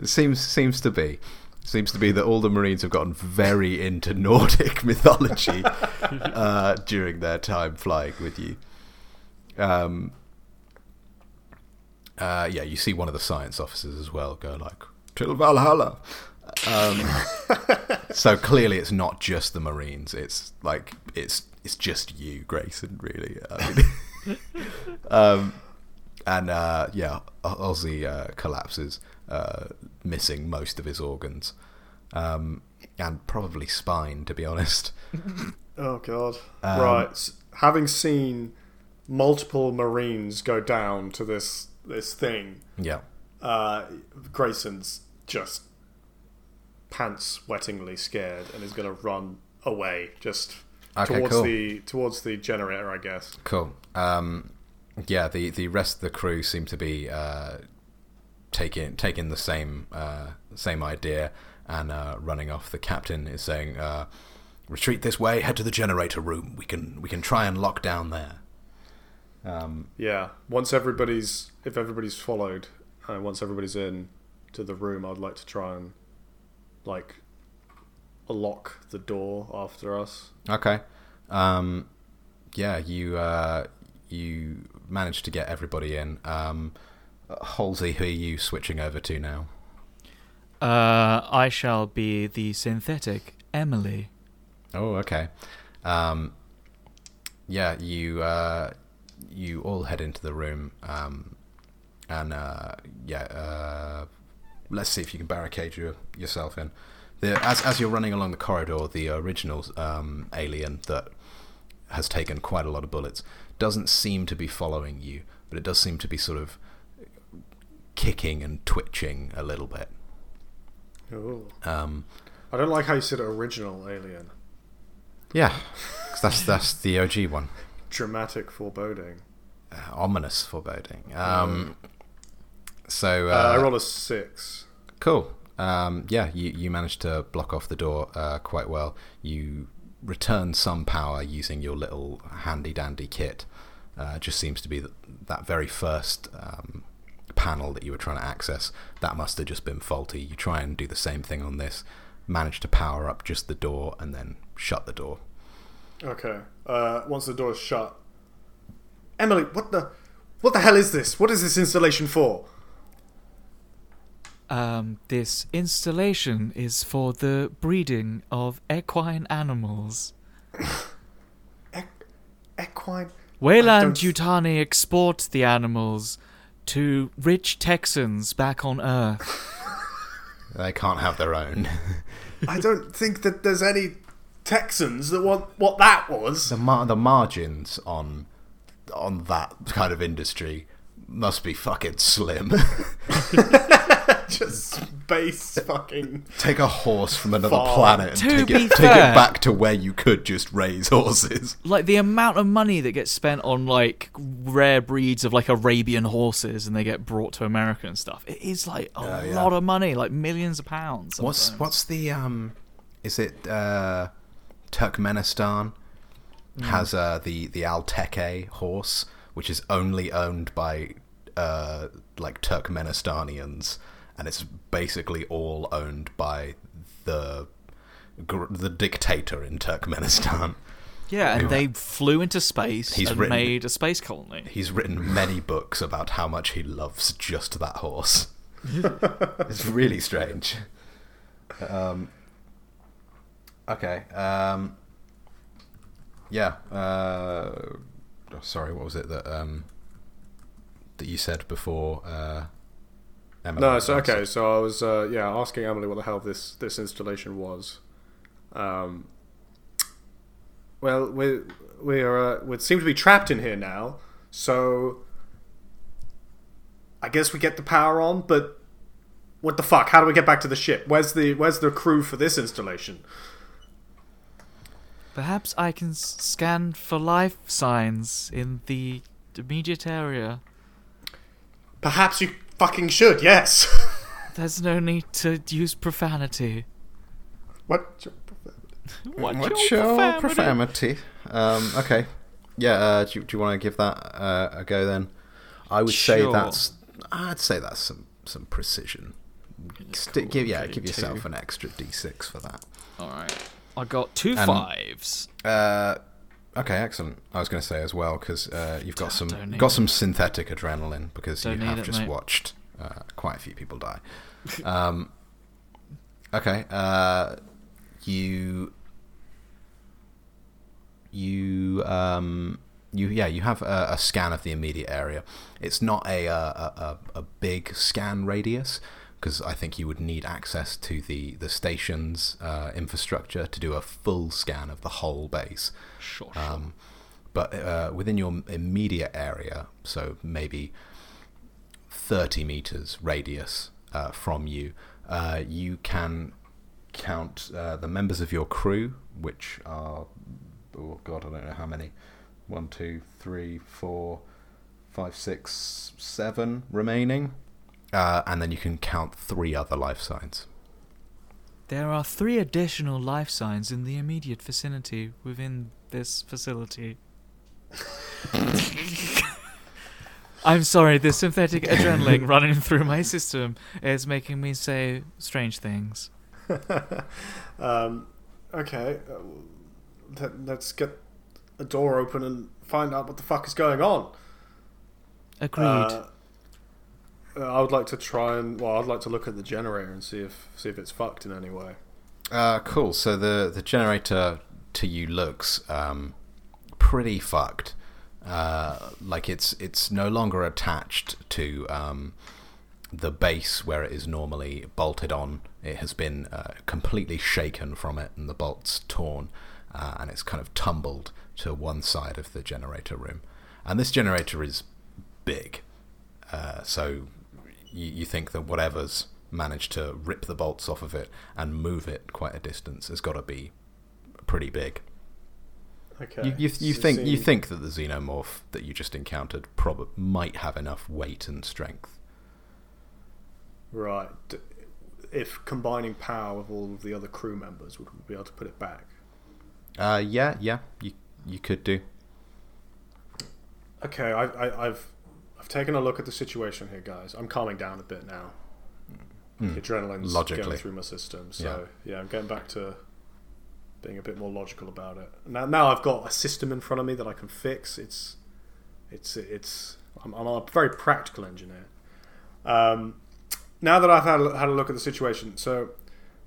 It seems seems to be. Seems to be that all the Marines have gotten very into Nordic mythology uh, during their time flying with you. Um, uh, yeah, you see one of the science officers as well go like, "Till Valhalla." Um, so clearly, it's not just the Marines. It's like it's it's just you, Grayson. Really. I mean, um, and uh, yeah, Ozzy uh, collapses, uh, missing most of his organs, um, and probably spine, to be honest. Oh god! Um, right, having seen multiple Marines go down to this this thing, Yeah, uh, Grayson's just pants wettingly scared and is going to run away just Okay, towards cool. the towards the generator, I guess. cool. Um, yeah, the the rest of the crew seem to be uh, taking taking the same uh, same idea and uh, running off. The captain is saying, uh, "Retreat this way. Head to the generator room. We can we can try and lock down there." Um, Yeah. Once everybody's if everybody's followed, uh, once everybody's in to the room, I'd like to try and like lock the door after us. Okay. Um, yeah, you uh, you managed to get everybody in. Um, Halsey, who are you switching over to now? Uh, I shall be the synthetic Emily. Oh, okay. Um, yeah, you uh, you all head into the room, um, and uh, yeah, uh, let's see if you can barricade your, yourself in. The, as as you're running along the corridor, the original um, alien that has taken quite a lot of bullets doesn't seem to be following you, but it does seem to be sort of kicking and twitching a little bit. Ooh. Um, I don't like how you said original alien. yeah, 'cause that's that's the OG one. Dramatic foreboding. uh, ominous foreboding. Um, so Uh, uh, I roll a six. Cool. Um, yeah, you you managed to block off the door uh, quite well. You return some power using your little handy dandy kit. Uh, just seems to be that, that very first um, panel that you were trying to access. That must have just been faulty. You try and do the same thing on this. Manage to power up just the door and then shut the door. Okay. Uh, once the door is shut, Emily, what the, what the hell is this? What is this installation for? Um, this installation is for the breeding of equine animals. Equ- equine. Weyland don't- Yutani export the animals to rich Texans back on Earth. They can't have their own. I don't think that there's any Texans that want what that was. the mar- the margins on on that kind of industry must be fucking slim. Just space fucking. Take a horse from another Farm. planet and To take, be it, take fair- it back to where you could just raise horses. like the amount of money that gets spent on like rare breeds of like Arabian horses and they get brought to America and stuff. It is like a Yeah, yeah. lot of money, like millions of pounds. What's sometimes. what's the um? Is it uh, Turkmenistan has uh, the the Alteke horse, which is only owned by uh, like Turkmenistanians, and it's basically all owned by the the dictator in Turkmenistan. Yeah, and they flew into space He's and written- made a space colony. He's written many books about how much he loves just that horse. it's really strange. Um, okay. Um, yeah. Uh, sorry, what was it that um, that you said before? Uh, Emily No, so answered? okay. So I was uh, yeah asking Emily what the hell this this installation was. Um. Well, we we are uh, we seem to be trapped in here now. So I guess we get the power on, but what the fuck? How do we get back to the ship? Where's the where's the crew for this installation? Perhaps I can scan for life signs in the immediate area. Perhaps you fucking should. Yes. There's no need to use profanity. what? What's, What's your your profanity? profanity? Um, okay. Yeah. Uh, do, you- do you want to give that uh, a go then? I would say Sure. that's. I'd say that's some some precision. Sti- give yeah, give yourself two. an extra d6 for that. All right. I got two And- fives. Uh, okay, excellent. I was going to say as well because uh, you've got some got it. some synthetic adrenaline because Don't you have it, just mate. watched uh, quite a few people die. um, okay, uh, you you um, you yeah you have a, a scan of the immediate area. It's not a a, a, a big scan radius because I think you would need access to the the station's uh, infrastructure to do a full scan of the whole base. Sure, sure. Um, but uh, within your immediate area, so maybe 30 meters radius uh, from you, uh, you can count uh, the members of your crew, which are, oh god, I don't know how many. One, two, three, four, five, six, seven remaining. Uh, and then you can count three other life signs. There are three additional life signs in the immediate vicinity within this facility. I'm sorry, the synthetic adrenaline running through my system is making me say strange things. Um, okay, uh, let, let's get a door open and find out what the fuck is going on. Agreed. Uh, uh, I would like to try and well, I'd like to look at the generator and see if see if it's fucked in any way. Uh, cool. So the the generator to you looks um, pretty fucked. Uh, like it's it's no longer attached to um, the base where it is normally bolted on. It has been uh, completely shaken from it, and the bolts torn, uh, and it's kind of tumbled to one side of the generator room. And this generator is big, uh, so you, you think that whatever's managed to rip the bolts off of it and move it quite a distance has got to be pretty big. Okay, You, you, you So think you think that the xenomorph that you just encountered prob- might have enough weight and strength. right? If combining power with all of the other crew members, would we be able to put it back? Uh, yeah, yeah, you you could do. Okay, I, I, I've I've taken a look at the situation here, guys. I'm calming down a bit now. The adrenaline's Logically. going through my system, so yeah. I'm getting back to being a bit more logical about it. Now, now I've got a system in front of me that I can fix. It's it's it's I'm, I'm a very practical engineer. Um, now that I've had a, had a look at the situation, so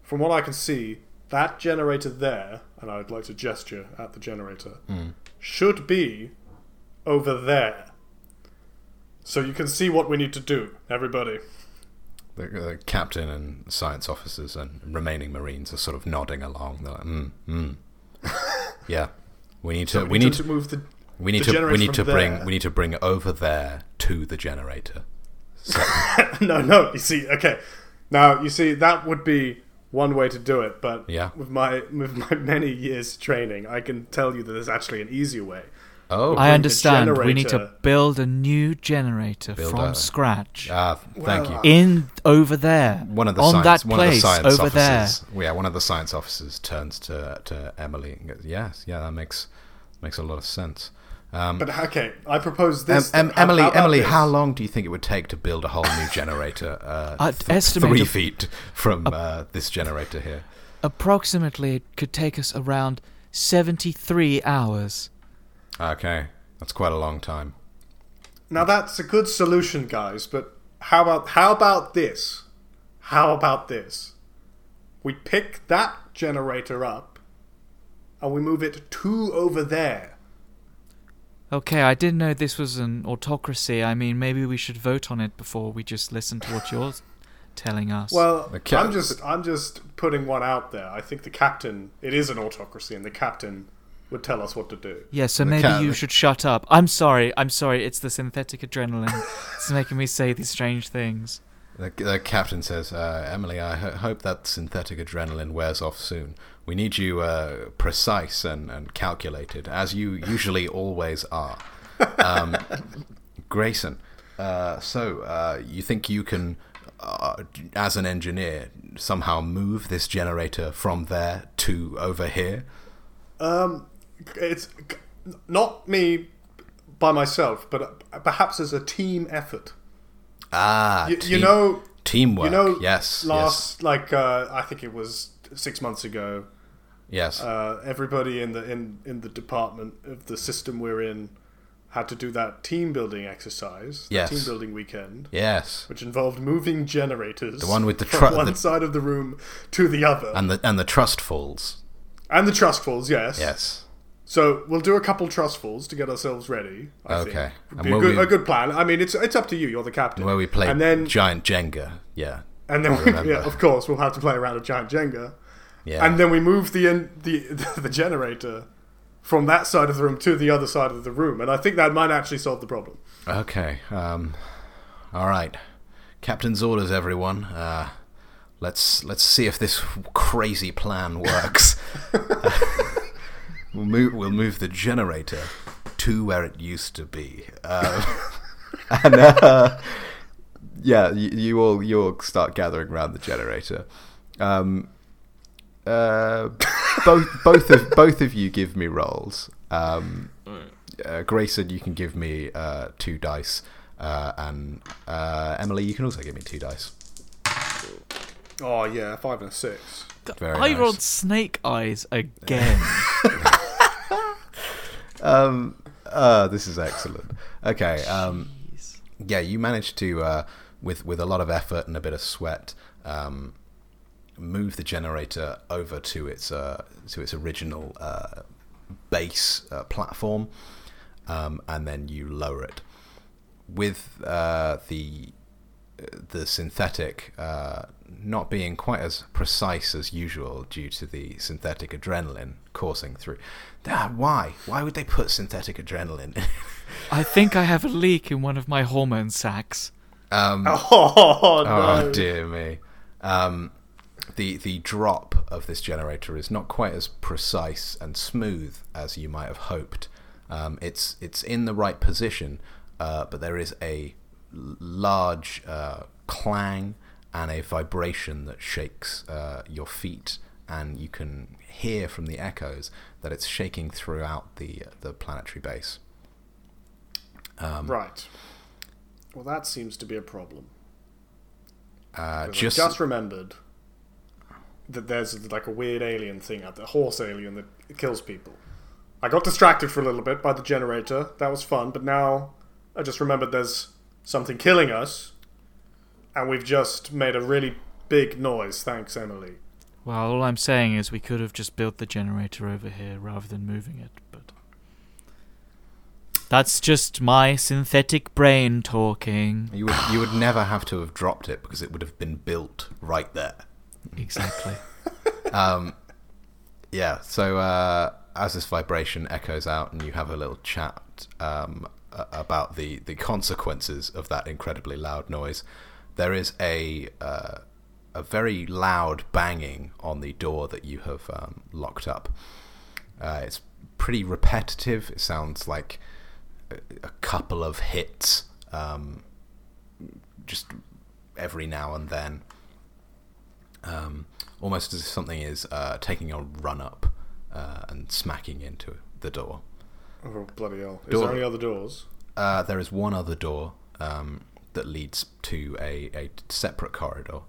from what I can see, that generator there, and I'd like to gesture at the generator, Hmm. should be over there. So you can see what we need to do, everybody. The, the captain and science officers and remaining marines are sort of nodding along. They're like, mm, mm. yeah, we need to So we need to to move the. we need to we need to bring there. we need to bring over there to the generator. So, no, no. You see, okay. Now, you see, that would be one way to do it, but Yeah. with my with my many years training, I can tell you that there's actually an easier way. Oh, I understand. We need to build a new generator Build from a- scratch. ah, thank you. In over there. One of the on science, that one of the place science over there. officers. Yeah, one of the science officers turns to to Emily and goes, "Yes, yeah, that makes makes a lot of sense." Um, But okay, I propose Em- this. Em- how- Emily, how about Emily, this? how long do you think it would take to build a whole new generator? Uh, I'd th- estimate three a- feet from uh, this generator here. Approximately, it could take us around seventy-three hours. Okay, that's quite a long time. Now that's a good solution, guys. But how about how about this? How about this? We pick that generator up, and we move it two over there. Okay, I didn't know this was an autocracy. I mean, maybe we should vote on it before we just listen to what you're telling us. Well, The I'm just I'm just putting one out there. I think the captain. It is an autocracy, and the captain would tell us what to do. yeah, so maybe cat- you should shut up. I'm sorry. I'm sorry. It's the synthetic adrenaline. it's making me say these strange things. The, the captain says, uh, "Emily, I ho- hope that synthetic adrenaline wears off soon. We need you uh, precise and, and calculated, as you usually always are." Um, Grayson, uh, so uh, you think you can, uh, as an engineer, somehow move this generator from there to over here? Um, it's not me by myself, but perhaps as a team effort. Ah, You, you know, teamwork. you know, yes, last like uh, I think it was six months ago. yes, yes. Uh, everybody in the in in the department of the system we're in had to do that team building exercise. Yes. team building weekend. yes. Which involved moving generators, The one with the from tru- one the- side of the room to the other, And the and the trust falls. and the trust falls. Yes, Yes. So we'll do a couple trust falls to get ourselves ready. I Okay. think. Be a good, we- a good plan. I mean, it's it's up to you. You're the captain. Where we play and then giant Jenga. Yeah. and then we, yeah, of course we'll have to play around a giant Jenga. Yeah. And then we move the in, the the generator from that side of the room to the other side of the room, and I think that might actually solve the problem. okay. Um. All right. Captain's orders, everyone. Uh, let's let's see if this crazy plan works. we'll move we'll move the generator to where it used to be. Uh, and uh, yeah, you, you all you all start gathering around the generator. Um, uh, both both of both of you give me rolls. Um, uh, Grayson, you can give me uh, two dice, uh, and uh, Emily, you can also give me two dice. Oh yeah, five and a six. Very I nice. rolled snake eyes again. Um, uh, this is excellent. Okay. Um, yeah, you managed to, uh, with with a lot of effort and a bit of sweat, um, move the generator over to its uh, to its original uh, base uh, platform, um, and then you lower it. With uh, the the synthetic uh, not being quite as precise as usual due to the synthetic adrenaline coursing through. Ah, why? Why would they put synthetic adrenaline? I think I have a leak in one of my hormone sacs. um, Oh no! Oh dear me. Um, the the drop of this generator is not quite as precise and smooth as you might have hoped. Um, it's it's in the right position, uh, but there is a large uh, clang and a vibration that shakes uh, your feet, and you can hear from the echoes that it's shaking throughout the the planetary base. Um, Right. Well, that seems to be a problem. uh, just just remembered that there's like a weird alien thing out there, a horse alien that kills people. I got distracted for a little bit by the generator. That was fun, but now I just remembered there's something killing us, and we've just made a really big noise. Thanks, Emily. Well, all I'm saying is we could have just built the generator over here rather than moving it, but. That's just my synthetic brain talking. You would you would never have to have dropped it because it would have been built right there. Exactly. Um, yeah. So uh, as this vibration echoes out, and you have a little chat um, about the the consequences of that incredibly loud noise, there is a uh, a very loud banging on the door that you have um, locked up. Uh, it's pretty repetitive. It sounds like a, a couple of hits, um, just every now and then, um, almost as if something is uh, taking a run up uh, and smacking into the door. Oh bloody hell! Is Door. there any other doors? Uh, there is one other door um, that leads to a, a separate corridor.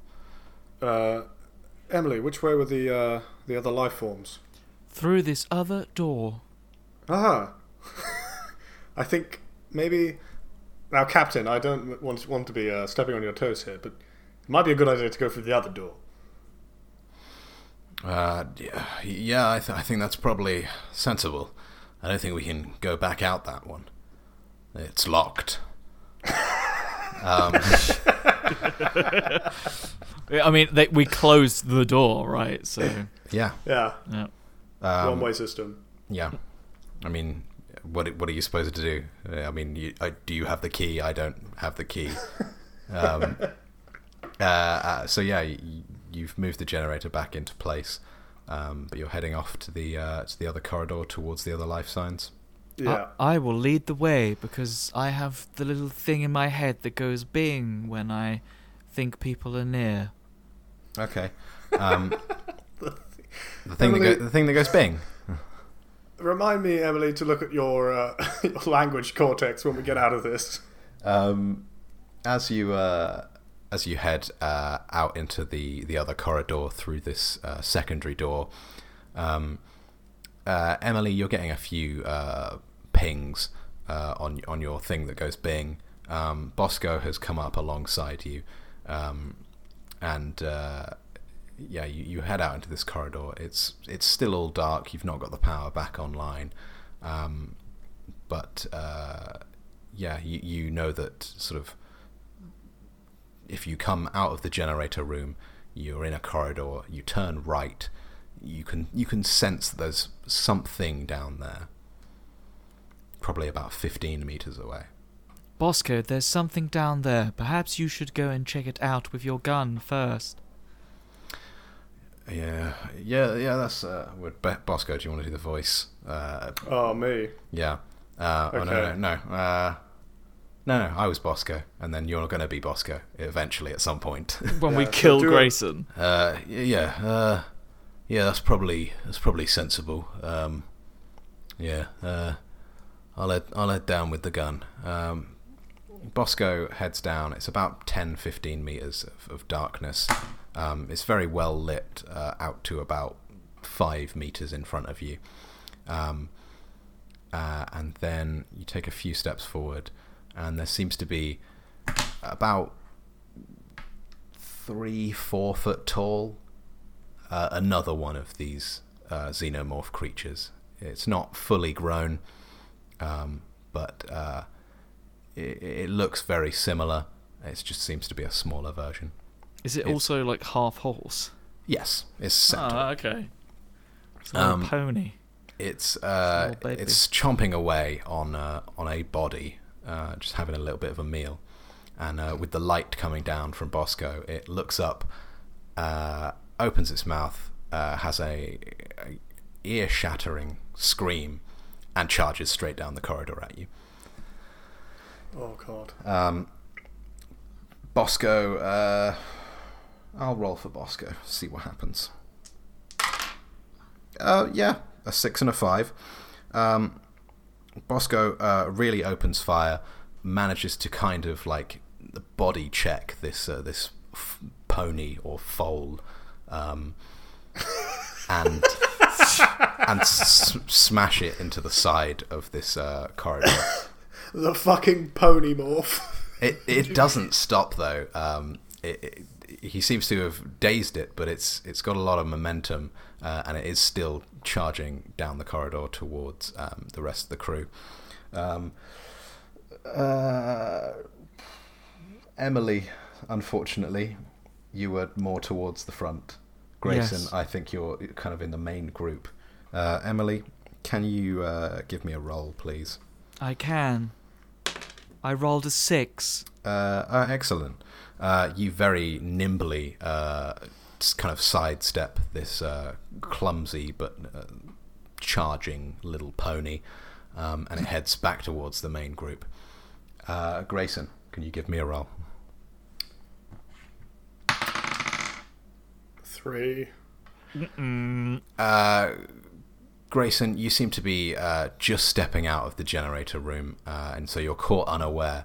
Uh, Emily, which way were the uh, the other life forms? Through this other door. Aha! I think maybe now, Captain. I don't want want to be uh, stepping on your toes here, but it might be a good idea to go through the other door. Uh, yeah, yeah I, th- I think that's probably sensible. I don't think we can go back out that one. It's locked. um, I mean, they, we closed the door, right? So, yeah, Yeah, yeah. um, one way system. yeah. I mean, what what are you supposed to do? Uh, I mean, you, I, do you have the key? I don't have the key. Um, uh, uh, so yeah, you, you've moved the generator back into place, um, but you're heading off to the uh, to the other corridor towards the other life signs. Yeah. I, I will lead the way because I have the little thing in my head that goes bing when I think people are near. Okay. Um, the thing that go, the thing that goes bing. Remind me, Emily, to look at your, uh, your language cortex when we get out of this. Um, as you uh, as you head uh, out into the, the other corridor through this uh, secondary door, um, uh, Emily, you're getting a few uh, pings uh, on on your thing that goes bing. Um, Bosco has come up alongside you, um, and uh, yeah, you, you head out into this corridor. It's it's still all dark. You've not got the power back online, um, but uh, yeah, you, you know that sort of if you come out of the generator room, you're in a corridor. You turn right. You can you can sense that there's something down there. Probably about fifteen meters away. Bosco, there's something down there. Perhaps you should go and check it out with your gun first. Yeah, yeah, yeah. That's uh, would Be- Bosco. Do you want to do the voice? Uh, Oh, me. yeah. Uh, oh, no, no, Okay. no. Uh, no, no. I was Bosco, and then you're going to be Bosco eventually at some point. When we Yeah, so kill do it- Grayson. Uh, yeah, uh, yeah, that's probably that's probably sensible. Um, yeah, uh, I'll head I'll head down with the gun. Um, Bosco heads down. It's about 10, 15 meters of, of darkness. Um, it's very well lit uh, out to about five meters in front of you. Um, uh, and then you take a few steps forward, and there seems to be about three, four foot tall. Uh, another one of these uh, xenomorph creatures. It's not fully grown, um, but uh, it, it looks very similar. It just seems to be a smaller version. Is it It's- also like half horse? Yes, it's centaur. Ah, okay. It's like Um, a pony. it's uh, it's chomping away on uh, on a body, uh, just having a little bit of a meal, and uh, with the light coming down from Bosco, it looks up, uh, opens its mouth, uh, has a, a ear shattering scream, and charges straight down the corridor at you. Oh, God. Um, Bosco, uh, I'll roll for Bosco, see what happens. Uh, yeah, a six and a five. Um, Bosco uh, really opens fire, manages to kind of like body check this uh, this f- pony or foal, um, and and s- smash it into the side of this uh, corridor. The fucking pony morph. It it doesn't stop though. Um, it, it, he seems to have dazed it, but it's it's got a lot of momentum, uh, and it is still charging down the corridor towards um, the rest of the crew. Um, uh, Emily, unfortunately, you were more towards the front. Grayson, Yes. I think you're kind of in the main group. Uh, Emily, can you uh, give me a roll, please? I can. I rolled a six. Uh, uh, excellent. Uh, you very nimbly uh, kind of sidestep this uh, clumsy but uh, charging little pony, um, and it heads back towards the main group. Uh, Grayson, can you give me a roll? Three. Uh, Grayson, you seem to be uh, just stepping out of the generator room, uh, and so you're caught unaware.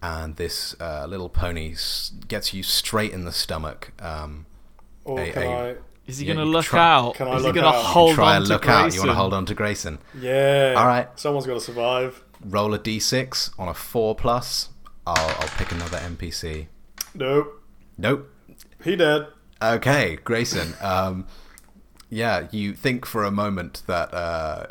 And this uh, little pony s- gets you straight in the stomach. Um, Or Hey, can hey. I? Is he Yeah, gonna you look try- out? Can I Is he look gonna out? hold try on and to look out. You Grayson? want to hold on to Grayson. Yeah. All right. Someone's got to survive. Roll a d6 on a four plus. I'll, I'll pick another NPC. Nope. Nope. He dead. Okay, Grayson. Um, yeah, you think for a moment that uh,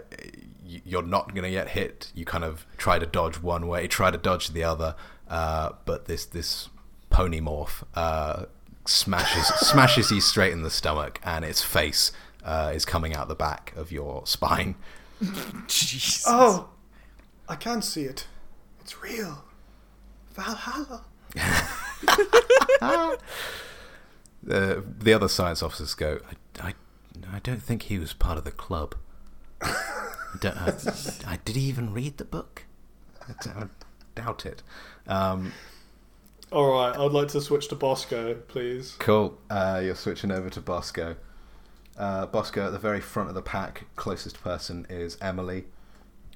you're not going to get hit. You kind of try to dodge one way, try to dodge the other, uh, but this this pony morph uh, smashes smashes you straight in the stomach, and its face uh, is coming out the back of your spine. Jesus. Oh, I can see it. It's real. Valhalla. The the other science officers go. I, I, I don't think he was part of the club. I don't, I, I, did he even read the book? I doubt it. Um, All right. I'd like to switch to Bosco, please. cool. Uh, you're switching over to Bosco. Uh, Bosco at the very front of the pack. Closest person is Emily,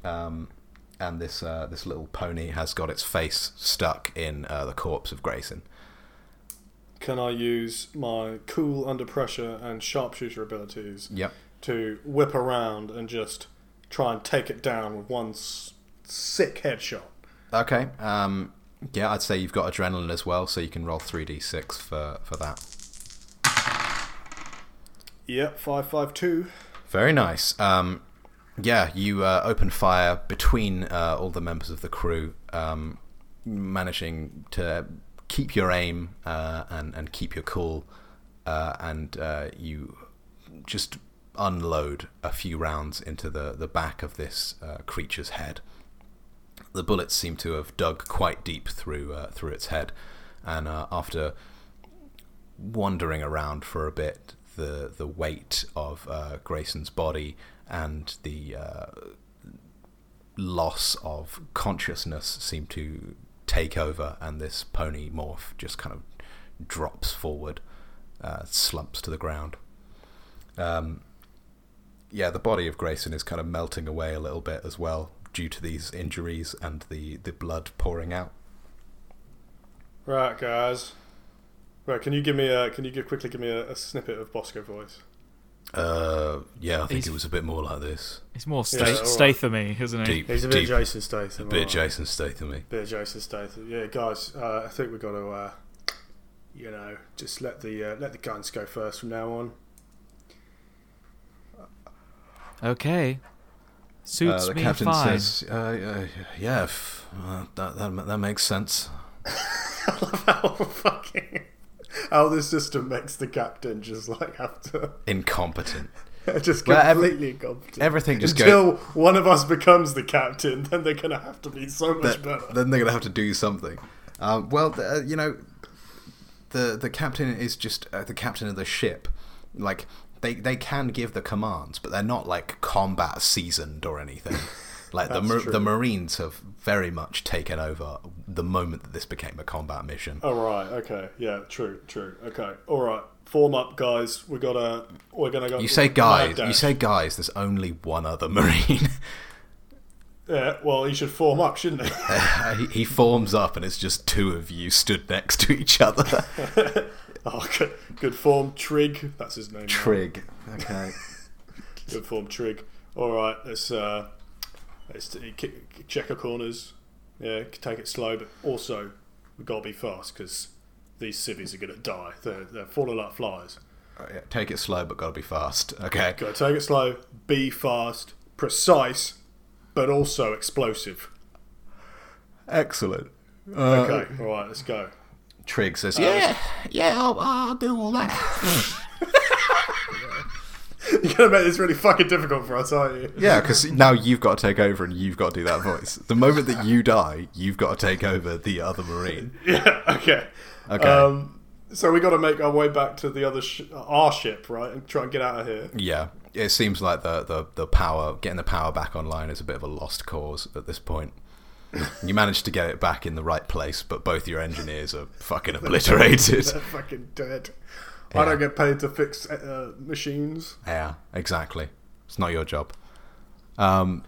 um, and this uh, this little pony has got its face stuck in uh, the corpse of Grayson. Can I use my cool under pressure and sharpshooter abilities Yep. to whip around and just try and take it down with one s- sick headshot? Okay. Um, yeah, I'd say you've got adrenaline as well, so you can roll three d six for for that. Yep. Five five two. Very nice. Um, yeah, you uh, open fire between uh, all the members of the crew, um, managing to keep your aim uh, and and keep your cool, uh, and uh, you just unload a few rounds into the the back of this uh, creature's head. The bullets seem to have dug quite deep through uh, through its head, and after wandering around for a bit, the the weight of Grayson's body and the loss of consciousness seem to take over, and this pony morph just kind of drops forward, uh, slumps to the ground. Um, yeah, the body of Grayson is kind of melting away a little bit as well due to these injuries and the, the blood pouring out. Right, guys. Right, can you give me a? Can you give, quickly give me a, a snippet of Bosco voice? Uh, yeah, I think He's- it was a bit more like this. It's more Yeah, sta- alright. Statham-y, isn't he? Deep, He's a bit deep, Jason Statham. a bit alright. Jason Statham. Bit of Jason Statham. Yeah, guys. Uh, I think we've got to, uh, you know, just let the uh, let the guns go first from now on. Okay. Suits Uh, the me captain fine. says, uh, uh, "Yeah, f- uh, that, that that makes sense." I love how fucking how the system makes the captain just like have to Incompetent. just Well, every- completely incompetent. everything just until one of us becomes the captain, then they're gonna have to be so much That- better. then they're gonna have to do something. Um, well, uh, you know, the the captain is just uh, the captain of the ship. Like they they can give the commands, but they're not like combat seasoned or anything. Like the That's mar- true. the Marines have very much taken over the moment that this became a combat mission. Oh right, okay, yeah, true, true. Okay, all right, form up, guys. We gotta, we're gonna go. You say guys, you say guys. There's only one other Marine. yeah. Well, he should form up, shouldn't he? he, he forms up, and it's just two of you stood next to each other. oh, good, good form, Trig. That's his name. now. Trig. Okay. Good form, Trig. All right, let's uh, let's t- check our corners. Yeah, take it slow, but also we've gotta be fast because these civvies are gonna die. They're they're falling like flies. Yeah, take it slow, but gotta be fast. Okay. Gotta take it slow, be fast, precise, but also explosive. Excellent. Uh, Okay, all right, let's go. Trig says, "Yeah, yeah, I'll, I'll do all that." You're gonna make this really fucking difficult for us, aren't you? Yeah, because now you've got to take over and you've got to do that voice. The moment that you die, you've got to take over the other marine. Yeah. Okay. Okay. Um, so we got to make our way back to the other sh- our ship, right, and try and get out of here. Yeah, it seems like the, the, the power, getting the power back online is a bit of a lost cause at this point. You managed to get it back in the right place, but both your engineers are fucking obliterated. They're fucking dead. I don't get paid to fix uh, machines. Yeah, exactly. It's not your job. Um,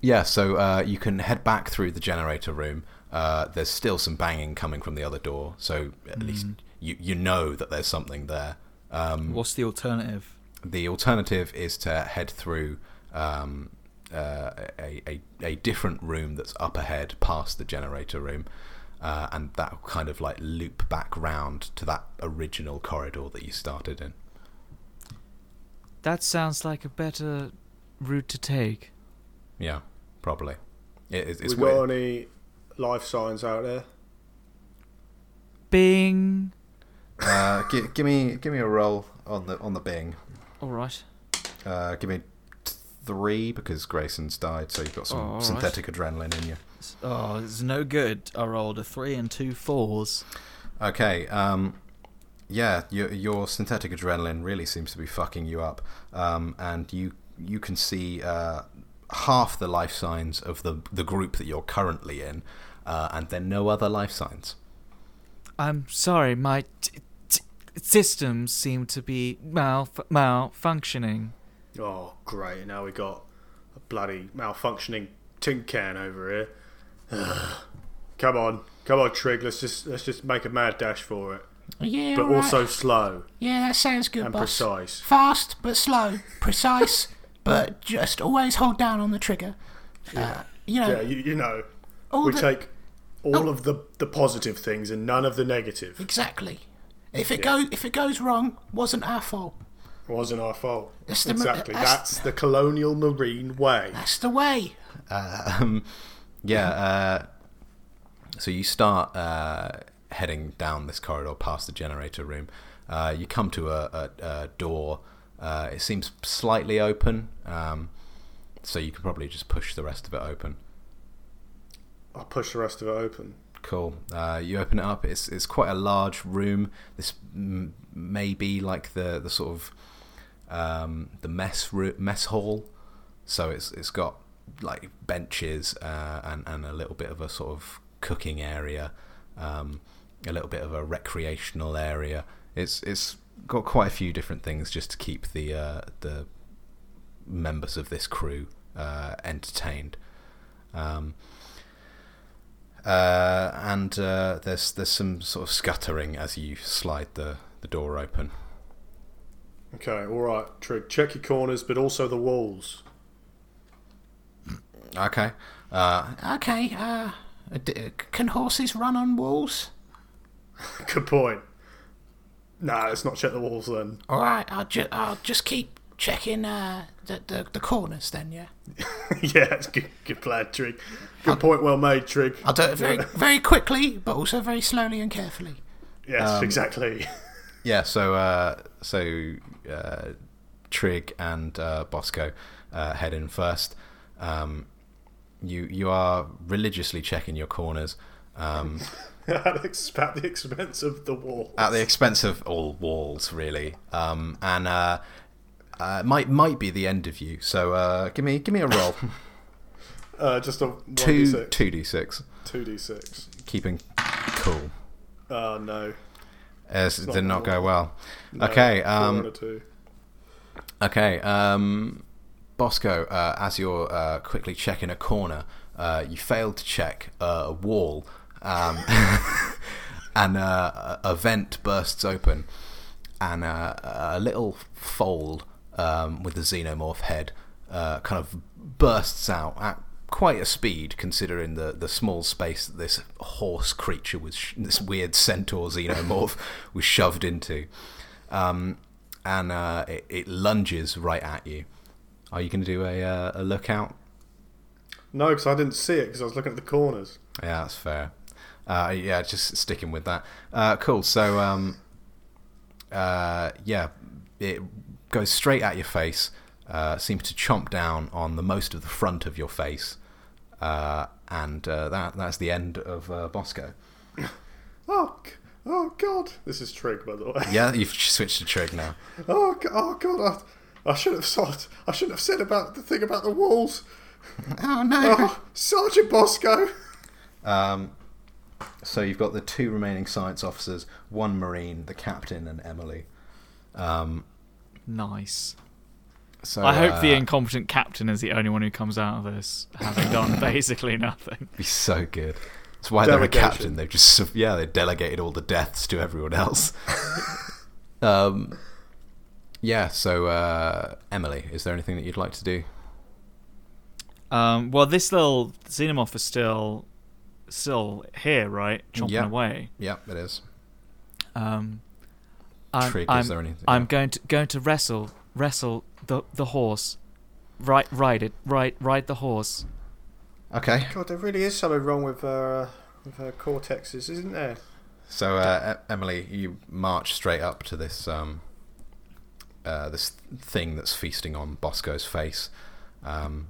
yeah, so uh, you can head back through the generator room. Uh, there's still some banging coming from the other door, so at least you you know that there's something there. Um, What's the alternative? the alternative is to head through um, uh, a, a, a different room that's up ahead past the generator room uh, and that will kind of like loop back round to that original corridor that you started in That sounds like a better route to take. yeah probably it, it's, it's we got any life signs out there? Bing. Uh, gi- give me give me a roll on the on the bing All right. uh, give me t- three because Grayson's died so you've got some Oh, all right. synthetic adrenaline in you Oh, it's no good. I rolled a three and two fours. Okay. Um, yeah, your your synthetic adrenaline really seems to be fucking you up, um, and you you can see uh, half the life signs of the the group that you're currently in, uh, and then no other life signs. I'm sorry, my t- t- systems seem to be malf- malfunctioning. Oh, great! Now we got a bloody malfunctioning tin can over here. come on, come on, Trig. Let's just let's just make a mad dash for it, Yeah, but right. also slow yeah, that sounds good, and boss. precise. Fast but slow, precise, but just always hold down on the trigger. Uh, you know, Yeah, you, you know, we the, take all of the the positive things and none of the negative. exactly. If it goes, if it goes wrong, wasn't our fault. It wasn't our fault. That's the- exactly. that's- That's the colonial marine way. That's the way. Um, yeah. Uh, so you start uh, heading down this corridor past the generator room. Uh, you come to a, a, a door. Uh, it seems slightly open, um, so you can probably just push the rest of it open. I'll push the rest of it open. Cool. Uh, you open it up. It's it's quite a large room. This m- may be like the the sort of um, the mess mess hall. So it's it's got like benches uh, and and a little bit of a sort of cooking area, um, a little bit of a recreational area. It's it's got quite a few different things just to keep the uh, the members of this crew uh, entertained. Um, uh, and uh, there's there's some sort of scuttering as you slide the, the door open. Okay, all right, Trig. Check your corners, but also the walls. Okay. Uh, Okay. Uh, d- can horses run on walls? Good point. Nah, let's not check the walls then. All right. I'll just I'll just keep checking uh, the, the the corners then. Yeah. yeah, it's good, good plan, Trig. Good point, well made, Trig. I'll do it very very quickly, but also very slowly and carefully. Yes, Um, exactly. yeah. So uh, so uh, Trig and uh, Bosco uh, head in first. Um, you you are religiously checking your corners. Um, at, the ex- at the expense of the wall. at the expense of all walls, really. Um, and uh, uh, might might be the end of you. So uh, give me give me a roll. Uh, just a two 1d6. two d six. 2d6. Keeping cool. Oh, no. As it did not go well. No, okay. Um, okay. Um, Bosco, uh, as you're uh, quickly checking a corner, uh, you failed to check a wall, um, and uh, a a vent bursts open, and uh, a little fold um, with the xenomorph head uh, kind of bursts out at quite a speed, considering the, the small space that this horse creature was, sh- this weird centaur xenomorph was shoved into, um, and uh, it, it lunges right at you. Are you going to do a uh, a lookout? No, because I didn't see it because I was looking at the corners. Yeah, that's fair. Uh, yeah, just sticking with that. Uh, cool. So, um, uh, yeah, it goes straight at your face. Uh, seems to chomp down on the most of the front of your face, uh, and uh, that that's the end of uh, Bosco. Oh, oh God! This is Trig, by the way. Yeah, you've switched to Trig now. Oh, oh God! I, I should have thought. I shouldn't have said about the thing about the walls. Oh no! Oh, Sergeant Bosco. Um, so you've got the two remaining science officers, one marine, the captain, and Emily. Um, Nice. So I hope the uh, incompetent captain is the only one who comes out of this, having done basically nothing. be so good. That's why they're a captain. They've just yeah, they delegated all the deaths to everyone else. um, yeah. So uh, Emily, is there anything that you'd like to do? Um, well, this little xenomorph is still, still here, right? Chomping Yeah. away. Yeah, it is. Um, I'm, Trig, is I'm, there anything- I'm going to going to wrestle wrestle the the horse, ride ride it ride ride the horse. Okay. God, there really is something wrong with uh, with her cortexes, isn't there? So uh, Emily, you march straight up to this um, uh, this thing that's feasting on Bosco's face, um,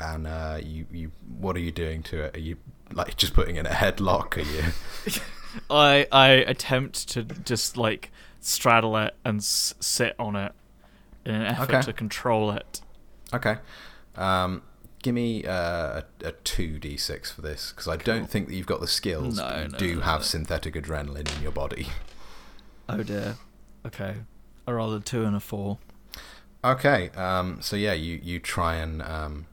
and uh, you you what are you doing to it? Are you like just putting in a headlock? Are you? I I attempt to just like straddle it and s- sit on it in an effort Okay. to control it. Okay. Um, give me uh, a, a 2d6 for this, because I don't think that you've got the skills. No, but you no, do no, have no. synthetic adrenaline in your body. Oh dear. Okay. I rolled a two and a four. Okay. Um, so yeah, you, you try and um,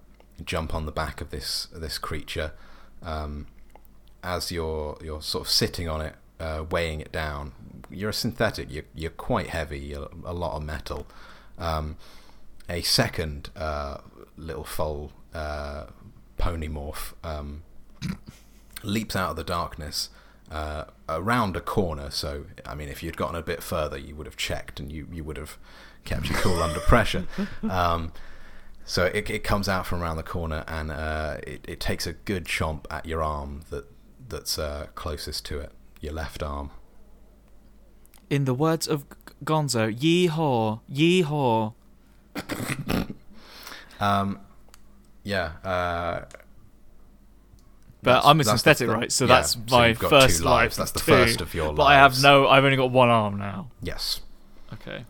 jump on the back of this this creature. Um, as you're you're sort of sitting on it, uh, weighing it down. You're a synthetic. You're you're quite heavy. You're a lot of metal. Um, a second uh, little foal uh, pony morph um, leaps out of the darkness uh, around a corner. So, I mean, if you'd gotten a bit further, you would have checked and you, you would have kept your cool under pressure. Um, so it, it comes out from around the corner and uh, it, it takes a good chomp at your arm that that's uh, closest to it, your left arm. In the words of Gonzo, yee-haw, yee-haw. Um, yeah. Uh, But I'm a that's- synthetic, the- right? So yeah, that's so my you've first life. lives. That's the two. first of your But I have no. I've only got one arm now. yes. Okay.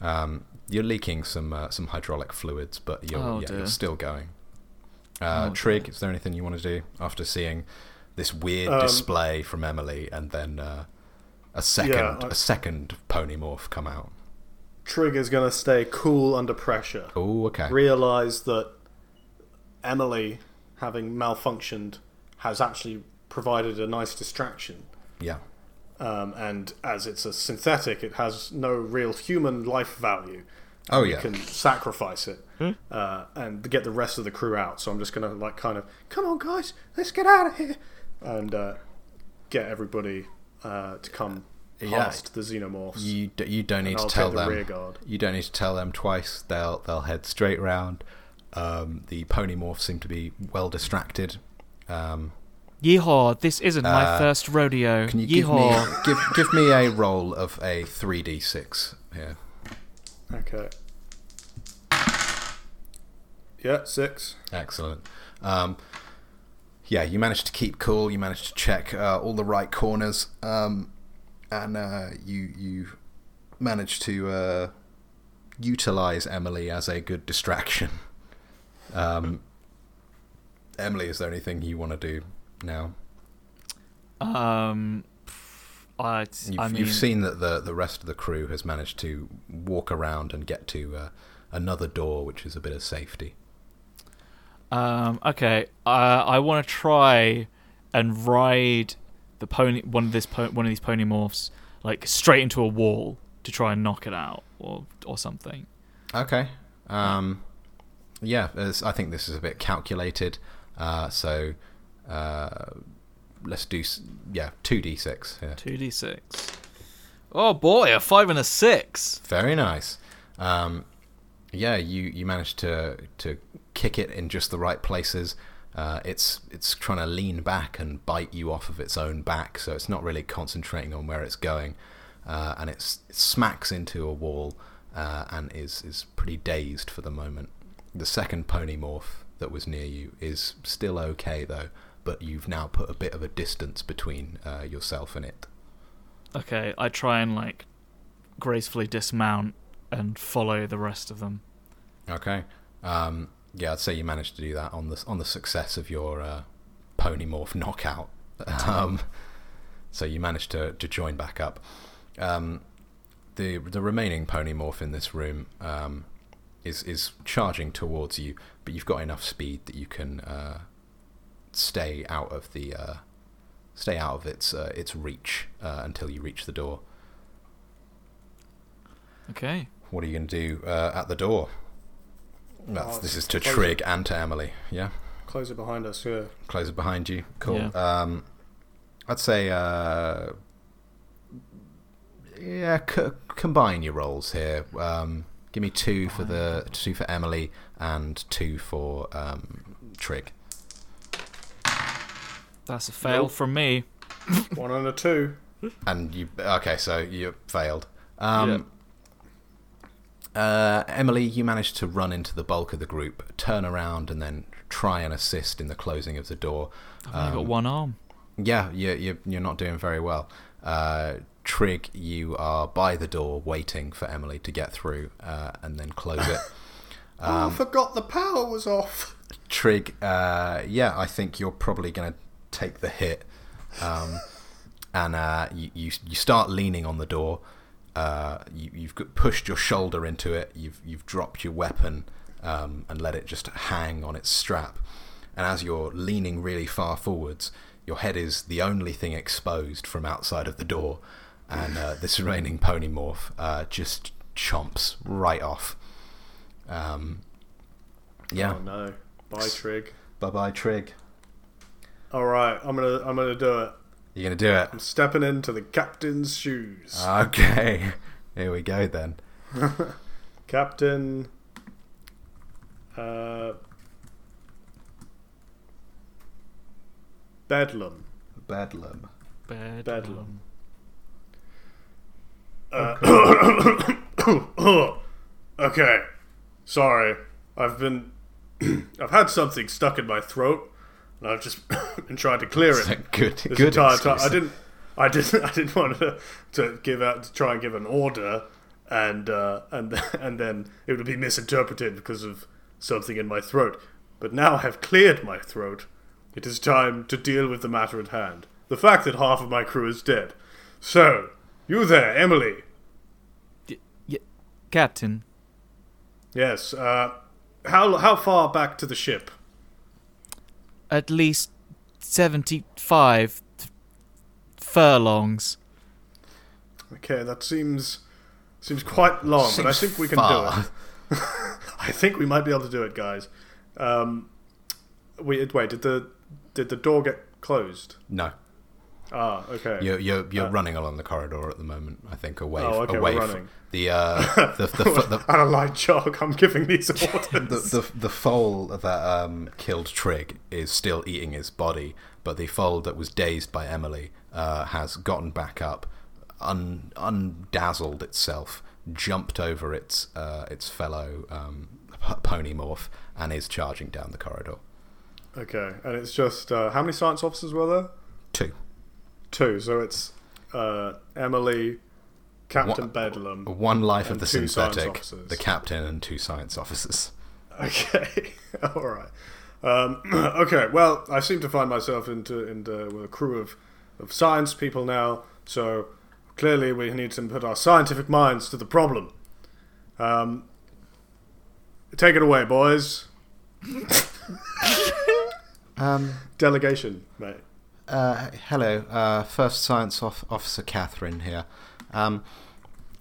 Um, you're leaking some uh, some hydraulic fluids, but you're, Oh, yeah, you're still going. Uh, Oh, Trig, is there anything you want to do after seeing this weird Um, display from Emily and then uh, a second I- a second pony morph come out? Trigger's gonna stay cool under pressure. Oh, okay. Realize that Emily, having malfunctioned, has actually provided a nice distraction. Yeah. Um, and as it's a synthetic, it has no real human life value. Oh you yeah. can sacrifice it uh, and get the rest of the crew out. So I'm just gonna like kind of come on, guys, let's get out of here, and uh, get everybody uh, to come Yeah. past the xenomorphs. You d- you don't need to I'll tell take the them. rear guard. You don't need to tell them twice. They'll they'll head straight round. Um, the pony morphs seem to be well distracted. Um, Yeehaw! This isn't my Uh, first rodeo. can you give me give give me a roll of a three d six here? Okay. Yeah, six. Excellent. Um, yeah, you managed to keep cool. You managed to check uh, all the right corners, um, and uh, you you managed to uh, utilize Emily as a good distraction. Um, Emily, is there anything you want to do now? Um, I, You've, I mean, you've seen that the the rest of the crew has managed to walk around and get to uh, another door, which is a bit of safety. Um, okay, uh, I want to try and ride the pony one of this po- one of these pony morphs like straight into a wall to try and knock it out or or something. Okay. Um, yeah, I think this is a bit calculated. Uh, so uh, let's do yeah two d six. Yeah. Two d six. Oh boy, a five and a six. Very nice. Um, yeah, you, you managed to to kick it in just the right places. Uh, it's it's trying to lean back and bite you off of its own back, so it's not really concentrating on where it's going, uh, and it's, it smacks into a wall uh, and is is pretty dazed for the moment. The second pony morph that was near you is still okay though, but you've now put a bit of a distance between uh, yourself and it. Okay, I try and like gracefully dismount and follow the rest of them. Okay. Um, yeah, I'd say you managed to do that on the on the success of your uh, pony morph knockout. Um, so you managed to, to join back up. Um, the the remaining pony morph in this room um, is is charging towards you, but you've got enough speed that you can uh, stay out of the uh, stay out of its uh, its reach uh, until you reach the door. Okay. What are you going to do uh, at the door? That's, Oh, this is to close Trig and to Emily. Yeah, Close it behind us. Yeah. close it behind you. Cool. Yeah. Um, I'd say, uh, yeah, c- combine your roles here. Um, give me two for the two for Emily and two for um, Trig. That's a fail Nope. from me. One and a two. And you okay? So you failed. Um, uh, Emily, you managed to run into the bulk of the group, turn around, and then try and assist in the closing of the door. I've only got Um, one arm. Yeah, you, you, you're not doing very well. Uh, Trig, you are by the door waiting for Emily to get through uh, and then close it. oh, I forgot the power was off. Trig, uh, yeah, I think you're probably going to take the hit. Um, and uh, you, you, you start leaning on the door. Uh, you, you've pushed your shoulder into it. You've, you've dropped your weapon um, and let it just hang on its strap. And as you're leaning really far forwards, your head is the only thing exposed from outside of the door. And uh, this remaining pony morph uh, just chomps right off. Um, yeah. Oh no. Bye, Trig. Bye bye, Trig. All right, I'm gonna I'm gonna do it. You're gonna do it. I'm stepping into the captain's shoes. Okay. Here we go then. Captain. Uh. Bedlam. Bedlam. Bedlam. Bedlam. Uh, okay. Sorry. I've been. I've had something stuck in my throat, and I've just been trying to clear It's a it. good, this good entire time. I didn't. I didn't. I didn't want to, to give out to try and give an order, and uh, and and then it would be misinterpreted because of something in my throat. But now I have cleared my throat. It is time to deal with the matter at hand. The fact that half of my crew is dead. So, you there, Emily? Y- Captain, Yes. Uh, how how far back to the ship? At least 75 furlongs. Okay, that seems seems quite long, but I think we can far. do it. I think we might be able to do it, guys. Um, we wait. Did the did the door get closed? No, Ah, okay. you're you're, you're running along the corridor at the moment. I think away Oh, okay, away from the uh the the, the, the, At a light jog, I'm giving these orders. the, the, the foal that um, killed Trig is still eating his body, but the foal that was dazed by Emily uh, has gotten back up, un, undazzled itself, jumped over its uh, its fellow um, pony morph, and is charging down the corridor. okay, and it's just uh, how many science officers were there? Two. Two. So it's uh, Emily, Captain What- Bedlam. One life And of the two synthetic, the captain, and two science officers. Okay, all right. Um, okay, well, I seem to find myself into into with a crew of, of science people now. So clearly, we need to put our scientific minds to the problem. Um, take it away, boys. Um, Delegation, mate. Uh, hello, uh, First Science off- Officer Catherine here. Um,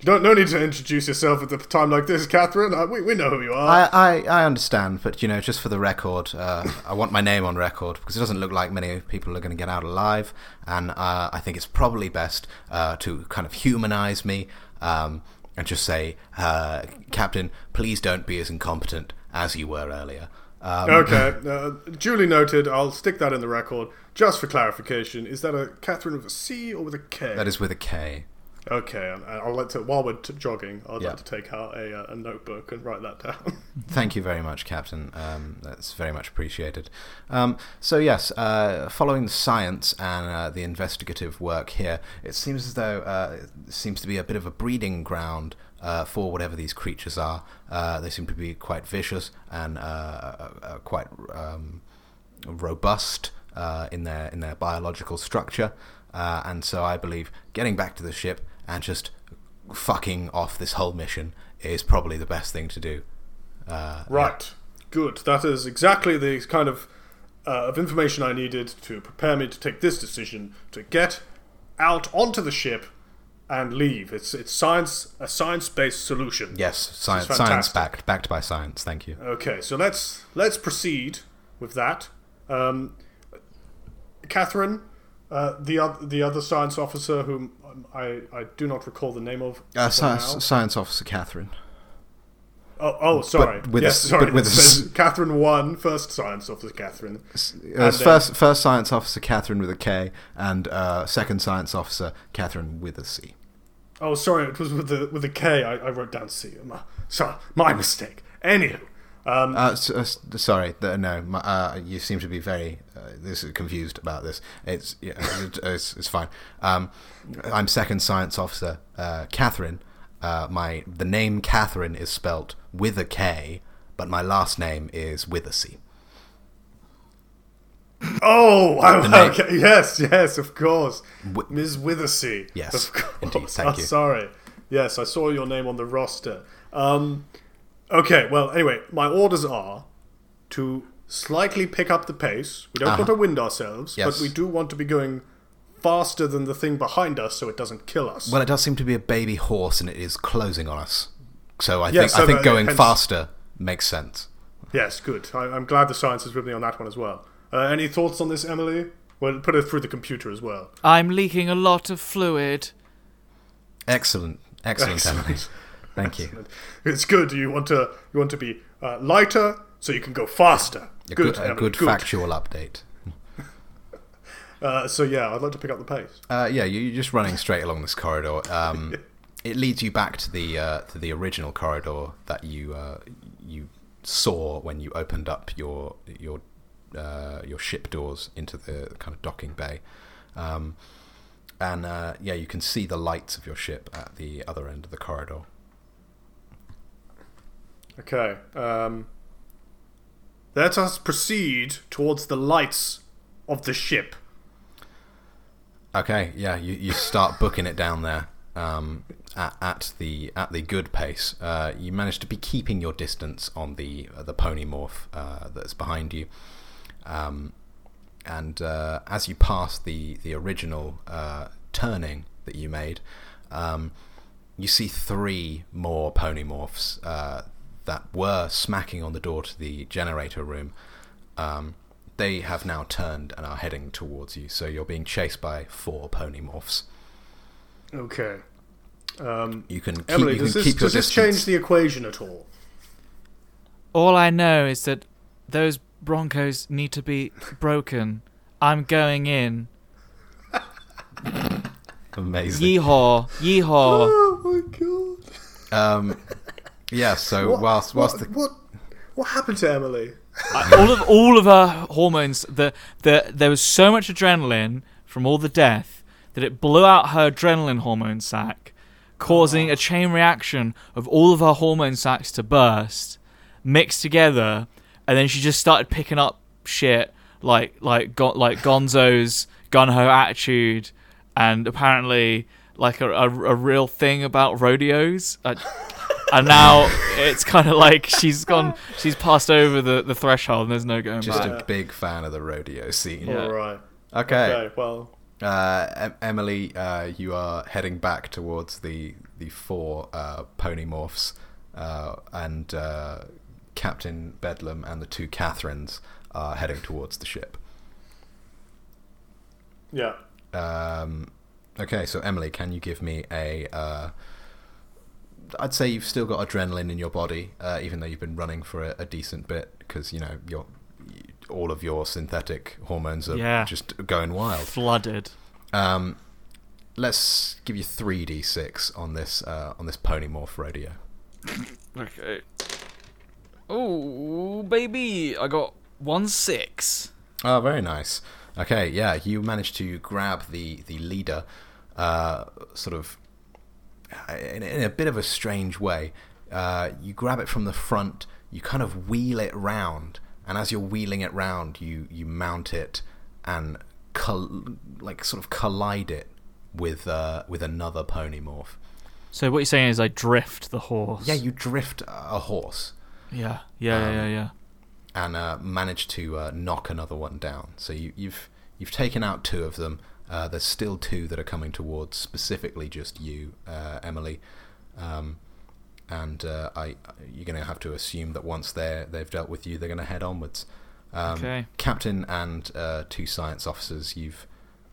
Don't no need to introduce yourself at a time like this, Catherine. Uh, we we know who you are. I, I, I understand, but you know, just for the record, uh, I want my name on record because it doesn't look like many people are going to get out alive, and uh, I think it's probably best uh, to kind of humanize me um, and just say, uh, Captain, please don't be as incompetent as you were earlier. Um, Okay, uh, duly noted. I'll stick that in the record just for clarification. Is that a Catherine with a C or with a K? That is with a K. Okay, and I'll like to, while we're t- jogging, I'd Yeah. like to take out a, uh, a notebook and write that down. Thank you very much, Captain. Um, that's very much appreciated. Um, so, yes, uh, following the science and uh, the investigative work here, it seems as though uh, it seems to be a bit of a breeding ground uh, for whatever these creatures are. Uh, they seem to be quite vicious and uh, uh, uh, quite um, robust uh, in their in their biological structure. Uh, and so, I believe getting back to the ship and just fucking off this whole mission is probably the best thing to do. Uh, right, good. That is exactly the kind of uh, of information I needed to prepare me to take this decision to get out onto the ship and leave. It's it's science a science based solution. Yes, science science backed backed by science. Thank you. Okay, so let's let's proceed with that. Um, Catherine, uh, the other the other science officer whom I, I do not recall the name of. Uh, now. science, science officer Catherine. Oh, oh, sorry. with yes, s- sorry. but with a It says s- Catherine one, first science officer Catherine. Uh, then- first, first science officer Catherine with a K, and uh, second science officer Catherine with a C. Oh, sorry, it was with the with a K. I, I wrote down C. My, sorry, my mistake. Anywho, um, Uh, s- uh, sorry, no, my, uh, you seem to be very uh, this is confused about this. It's yeah, it- it's, it's fine. Um, I'm second science officer uh, Catherine. Uh, my the name Catherine is spelt with a K, but my last name is with a C. oh, I'm, okay. Yes, yes, of course, Wi- Ms. Withersea. Yes, of course. indeed, thank Oh, you. sorry. Yes, I saw your name on the roster. Um, okay, well, anyway, my orders are to slightly pick up the pace. We don't Uh-huh. want to wind ourselves, Yes. but we do want to be going faster than the thing behind us, so it doesn't kill us. Well, it does seem to be a baby horse, and it is closing on us. So I Yes, think so I think going hence- faster makes sense. Yes, good. I, I'm glad the science is with me on that one as well. Uh, any thoughts on this, Emily? We'll put it through the computer as well. I'm leaking a lot of fluid. Excellent, excellent, Excellent. Emily. Thank you. It's good. You want to you want to be uh, lighter so you can go faster. A good, good, a Emily, good factual update. Uh, so yeah, I'd like to pick up the pace. Uh, yeah, you- you're just running straight along this corridor. Um, it leads you back to the uh, to the original corridor that you uh, you saw when you opened up your your uh, your ship doors into the kind of docking bay. Um, and uh, yeah, you can see the lights of your ship at the other end of the corridor. Okay. Um, let us proceed towards the lights of the ship. Okay, yeah, you, you start booking it down there um, at, at the at the good pace. Uh, you manage to be keeping your distance on the uh, the pony morph uh, that's behind you, um, and uh, as you pass the the original uh, turning that you made, um, you see three more pony morphs uh, that were smacking on the door to the generator room. Um, they have now turned and are heading towards you. So you're being chased by four pony morphs. Okay. Um, You can keep, Emily, you does can this keep your does this change the equation at all? All I know is that those Broncos need to be broken. I'm going in. Amazing. Yeehaw! Yeehaw! Oh my god! Um, yeah. So whilst whilst what, the what what happened to Emily? I- all of all of her hormones, the the there was so much adrenaline from all the death that it blew out her adrenaline hormone sac, causing a chain reaction of all of her hormone sacs to burst, mixed together, and then she just started picking up shit like like go, like Gonzo's gun ho attitude, and apparently like a, a, a real thing about rodeos. Uh, and now it's kind of like she's gone, she's passed over the, the threshold, and there's no going just back. Just a big fan of the rodeo scene. Yeah. All right. Okay. Okay. Well. Uh, em- Emily, uh, you are heading back towards the the four uh, pony morphs, uh, and uh, Captain Bedlam and the two Catherines are heading towards the ship. Yeah. Um, okay, so Emily, can you give me a? I'd say you've still got adrenaline in your body, uh, even though you've been running for a, a decent bit, because you know your all of your synthetic hormones are Yeah. just going wild. Flooded. Um, let's give you three d six on this uh, on this pony morph rodeo. Okay. Oh, baby, I got one six. Oh, very nice. Okay, yeah, you managed to grab the the leader, uh, sort of in, in a bit of a strange way. Uh, you grab it from the front, you kind of wheel it round, and as you're wheeling it round, you you mount it and col- like sort of collide it with uh, with another pony morph. So what you're saying is I drift the horse. Yeah, you drift a horse Yeah. Yeah. Um, yeah. Yeah. and uh, manage to uh, knock another one down. So you, you've you've taken out two of them. Uh, there's still two that are coming towards specifically just you, uh, Emily. Um, and uh, I, you're going to have to assume that once they they've dealt with you, they're going to head onwards. Um, Okay. Captain and uh, two science officers, you've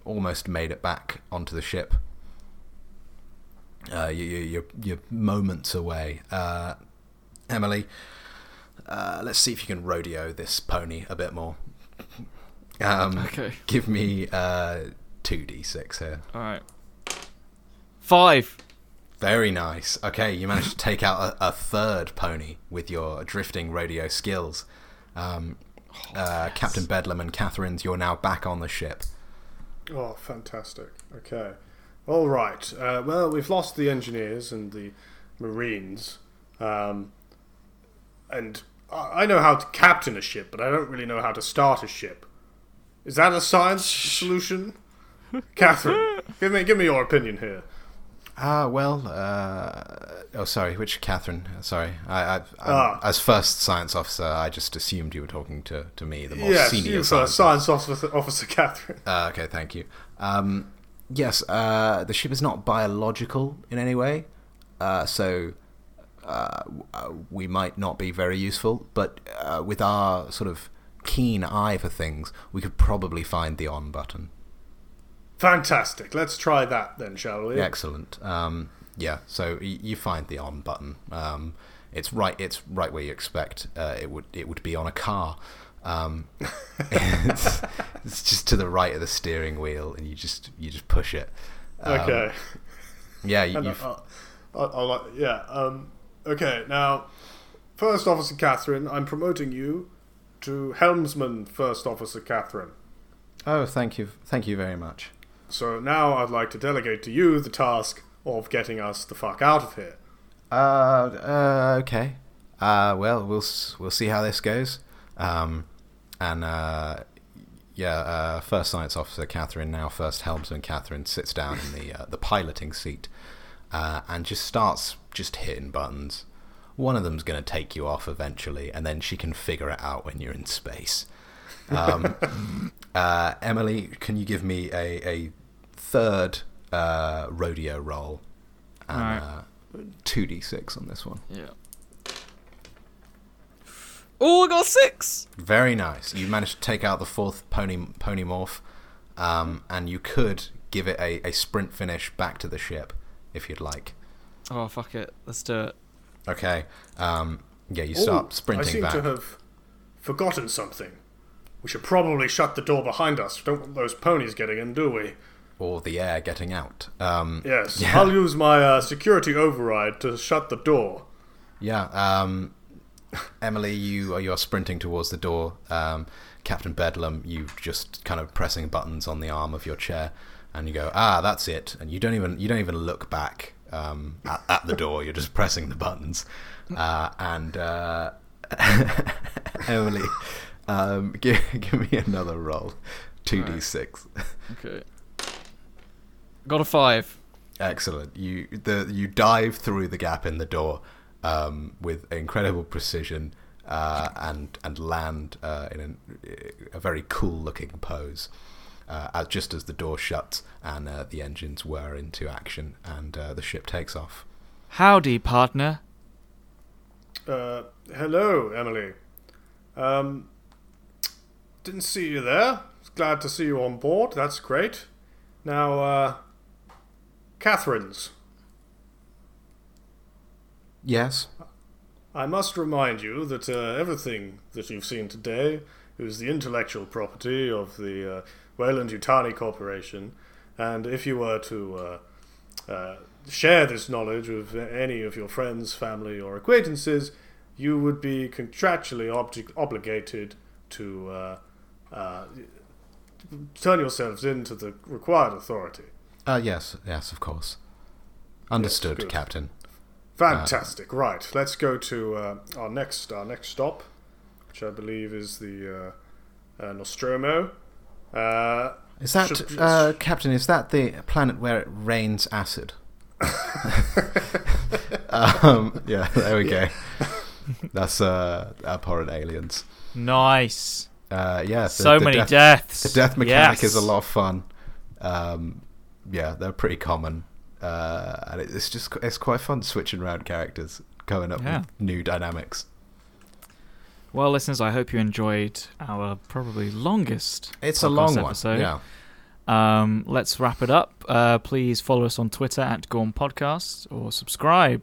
almost made it back onto the ship. Uh, you, you, you're, you're moments away. Uh, Emily, uh, let's see if you can rodeo this pony a bit more. Um, Okay. Give me uh, 2d6 here. All right. Five. Very nice. Okay, you managed to take out a, a third pony with your drifting rodeo skills. Um, uh, Captain Bedlam and Catherine's, you're now back on the ship. Oh, fantastic. Okay. All right. Uh, well, we've lost the engineers and the marines. Um, and I I know how to captain a ship, but I don't really know how to start a ship. Is that a science solution? Catherine, give me give me your opinion here. Ah, well, uh, oh, sorry, which Catherine? Sorry, I, I, Ah. as first science officer, I just assumed you were talking to, to me, the more yes, senior you science science officer, officer Catherine. Uh, okay, thank you. Um, yes, uh, the ship is not biological in any way, uh, so uh, uh, we might not be very useful. But uh, with our sort of keen eye for things, we could probably find the on button. Fantastic. Let's try that then, shall we? Excellent. Um, yeah, so y- you find the on button. Um, it's right. It's right where you expect uh, it would. It would be on a car. Um, it's, it's just to the right of the steering wheel, and you just you just push it. Um, Okay. Yeah, you, And, you've, uh, I'll, I'll, like- yeah. Um, okay. Now, First Officer Catherine, I'm promoting you to Helmsman First Officer Catherine. oh, thank you, thank you very much. So now I'd like to delegate to you the task of getting us the fuck out of here. Uh, uh okay. Uh, well, we'll we'll see how this goes. Um, and uh, yeah, uh, first science officer Catherine, now first helmsman Catherine, sits down in the uh, the piloting seat uh, and just starts just hitting buttons. One of them's going to take you off eventually, and then she can figure it out when you're in space. Um, uh, Emily, can you give me a, a third uh, rodeo roll? And Alright. uh, 2d6 on this one. Yeah. Oh, I got six. Very nice. You managed to take out the fourth pony pony morph, um, and you could give it a, a sprint finish back to the ship if you'd like. Oh, fuck it. Let's do it. Okay. Um, yeah, you start Ooh, sprinting I seem back. to have forgotten something. We should probably shut the door behind us. Don't want those ponies getting in, do we? Or the air getting out. Um, Yes. Yeah. I'll use my uh, security override to shut the door. Yeah. Um, Emily, you are you are sprinting towards the door. Um, Captain Bedlam, you just kind of pressing buttons on the arm of your chair, and you go, ah, that's it. And you don't even you don't even look back um, at, at the door. You're just pressing the buttons. Uh, and uh, Emily, um, give give me another roll, two d six. Okay. Got a five. Excellent. You the you dive through the gap in the door um, with incredible precision uh, and and land uh, in an, a very cool looking pose. Uh, just as the door shuts and uh, the engines whir into action and uh, the ship takes off. Howdy, partner. Uh, hello, Emily. Um, didn't see you there. Glad to see you on board. That's great. Now, uh, Catherine's. Yes. I must remind you that uh, everything that you've seen today is the intellectual property of the uh, Weyland Yutani Corporation, And if you were to uh, uh, share this knowledge with any of your friends, family, or acquaintances, you would be contractually obli- obligated to uh, uh, turn yourselves into the required authority. Uh, yes, yes, of course. Understood, good. Captain. Fantastic. right. Let's go to uh, our next our next stop, which I believe is the uh, uh, Nostromo. Uh, Is that, should- uh, Captain, is that the planet where it rains acid? um, yeah, there we go. That's uh, abhorrent aliens. Nice. Uh, yeah, the- so the many death, deaths. The death mechanic Yes. is a lot of fun. Um, yeah, they're pretty common, uh, and it- it's just it's quite fun switching around characters, going up Yeah. with new dynamics. Well, listeners, I hope you enjoyed our probably longest. It's a long episode. one. Yeah, Um, let's wrap it up. Uh, please follow us on Twitter at Gorm Podcast or subscribe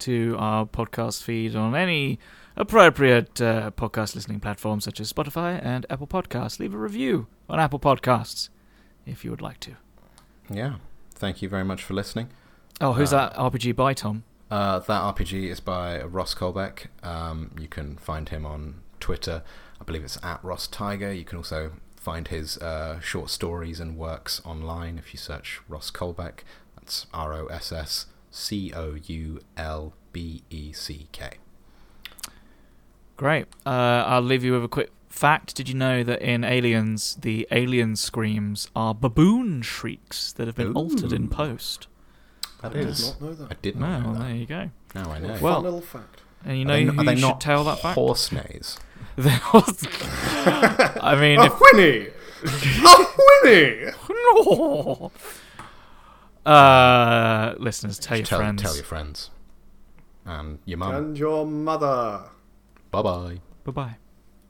to our podcast feed on any appropriate uh, podcast listening platforms such as Spotify and Apple Podcasts. Leave a review on Apple Podcasts if you would like to. Yeah. Thank you very much for listening. Oh, who's Uh, that RPG by, Tom? Uh, that RPG is by Ross Coulbeck. Um, you can find him on Twitter. I believe it's at Ross Tiger. You can also find his uh, short stories and works online if you search Ross Coulbeck. That's R O S S C O U L B E C K. Great. Uh, I'll leave you with a quick fact. Did you know that in Aliens, the alien screams are baboon shrieks that have been altered in post? That I did not know that. I did not know well, that. there you go. Now I know. Fun little fact. And you Are know they, who are they you not should tell that fact? horse neighs? There was- I mean, A if, Winnie! A Winnie! no. Uh, listeners, tell your tell, friends. tell your friends. And your mum. And your mother. Bye bye. Bye bye.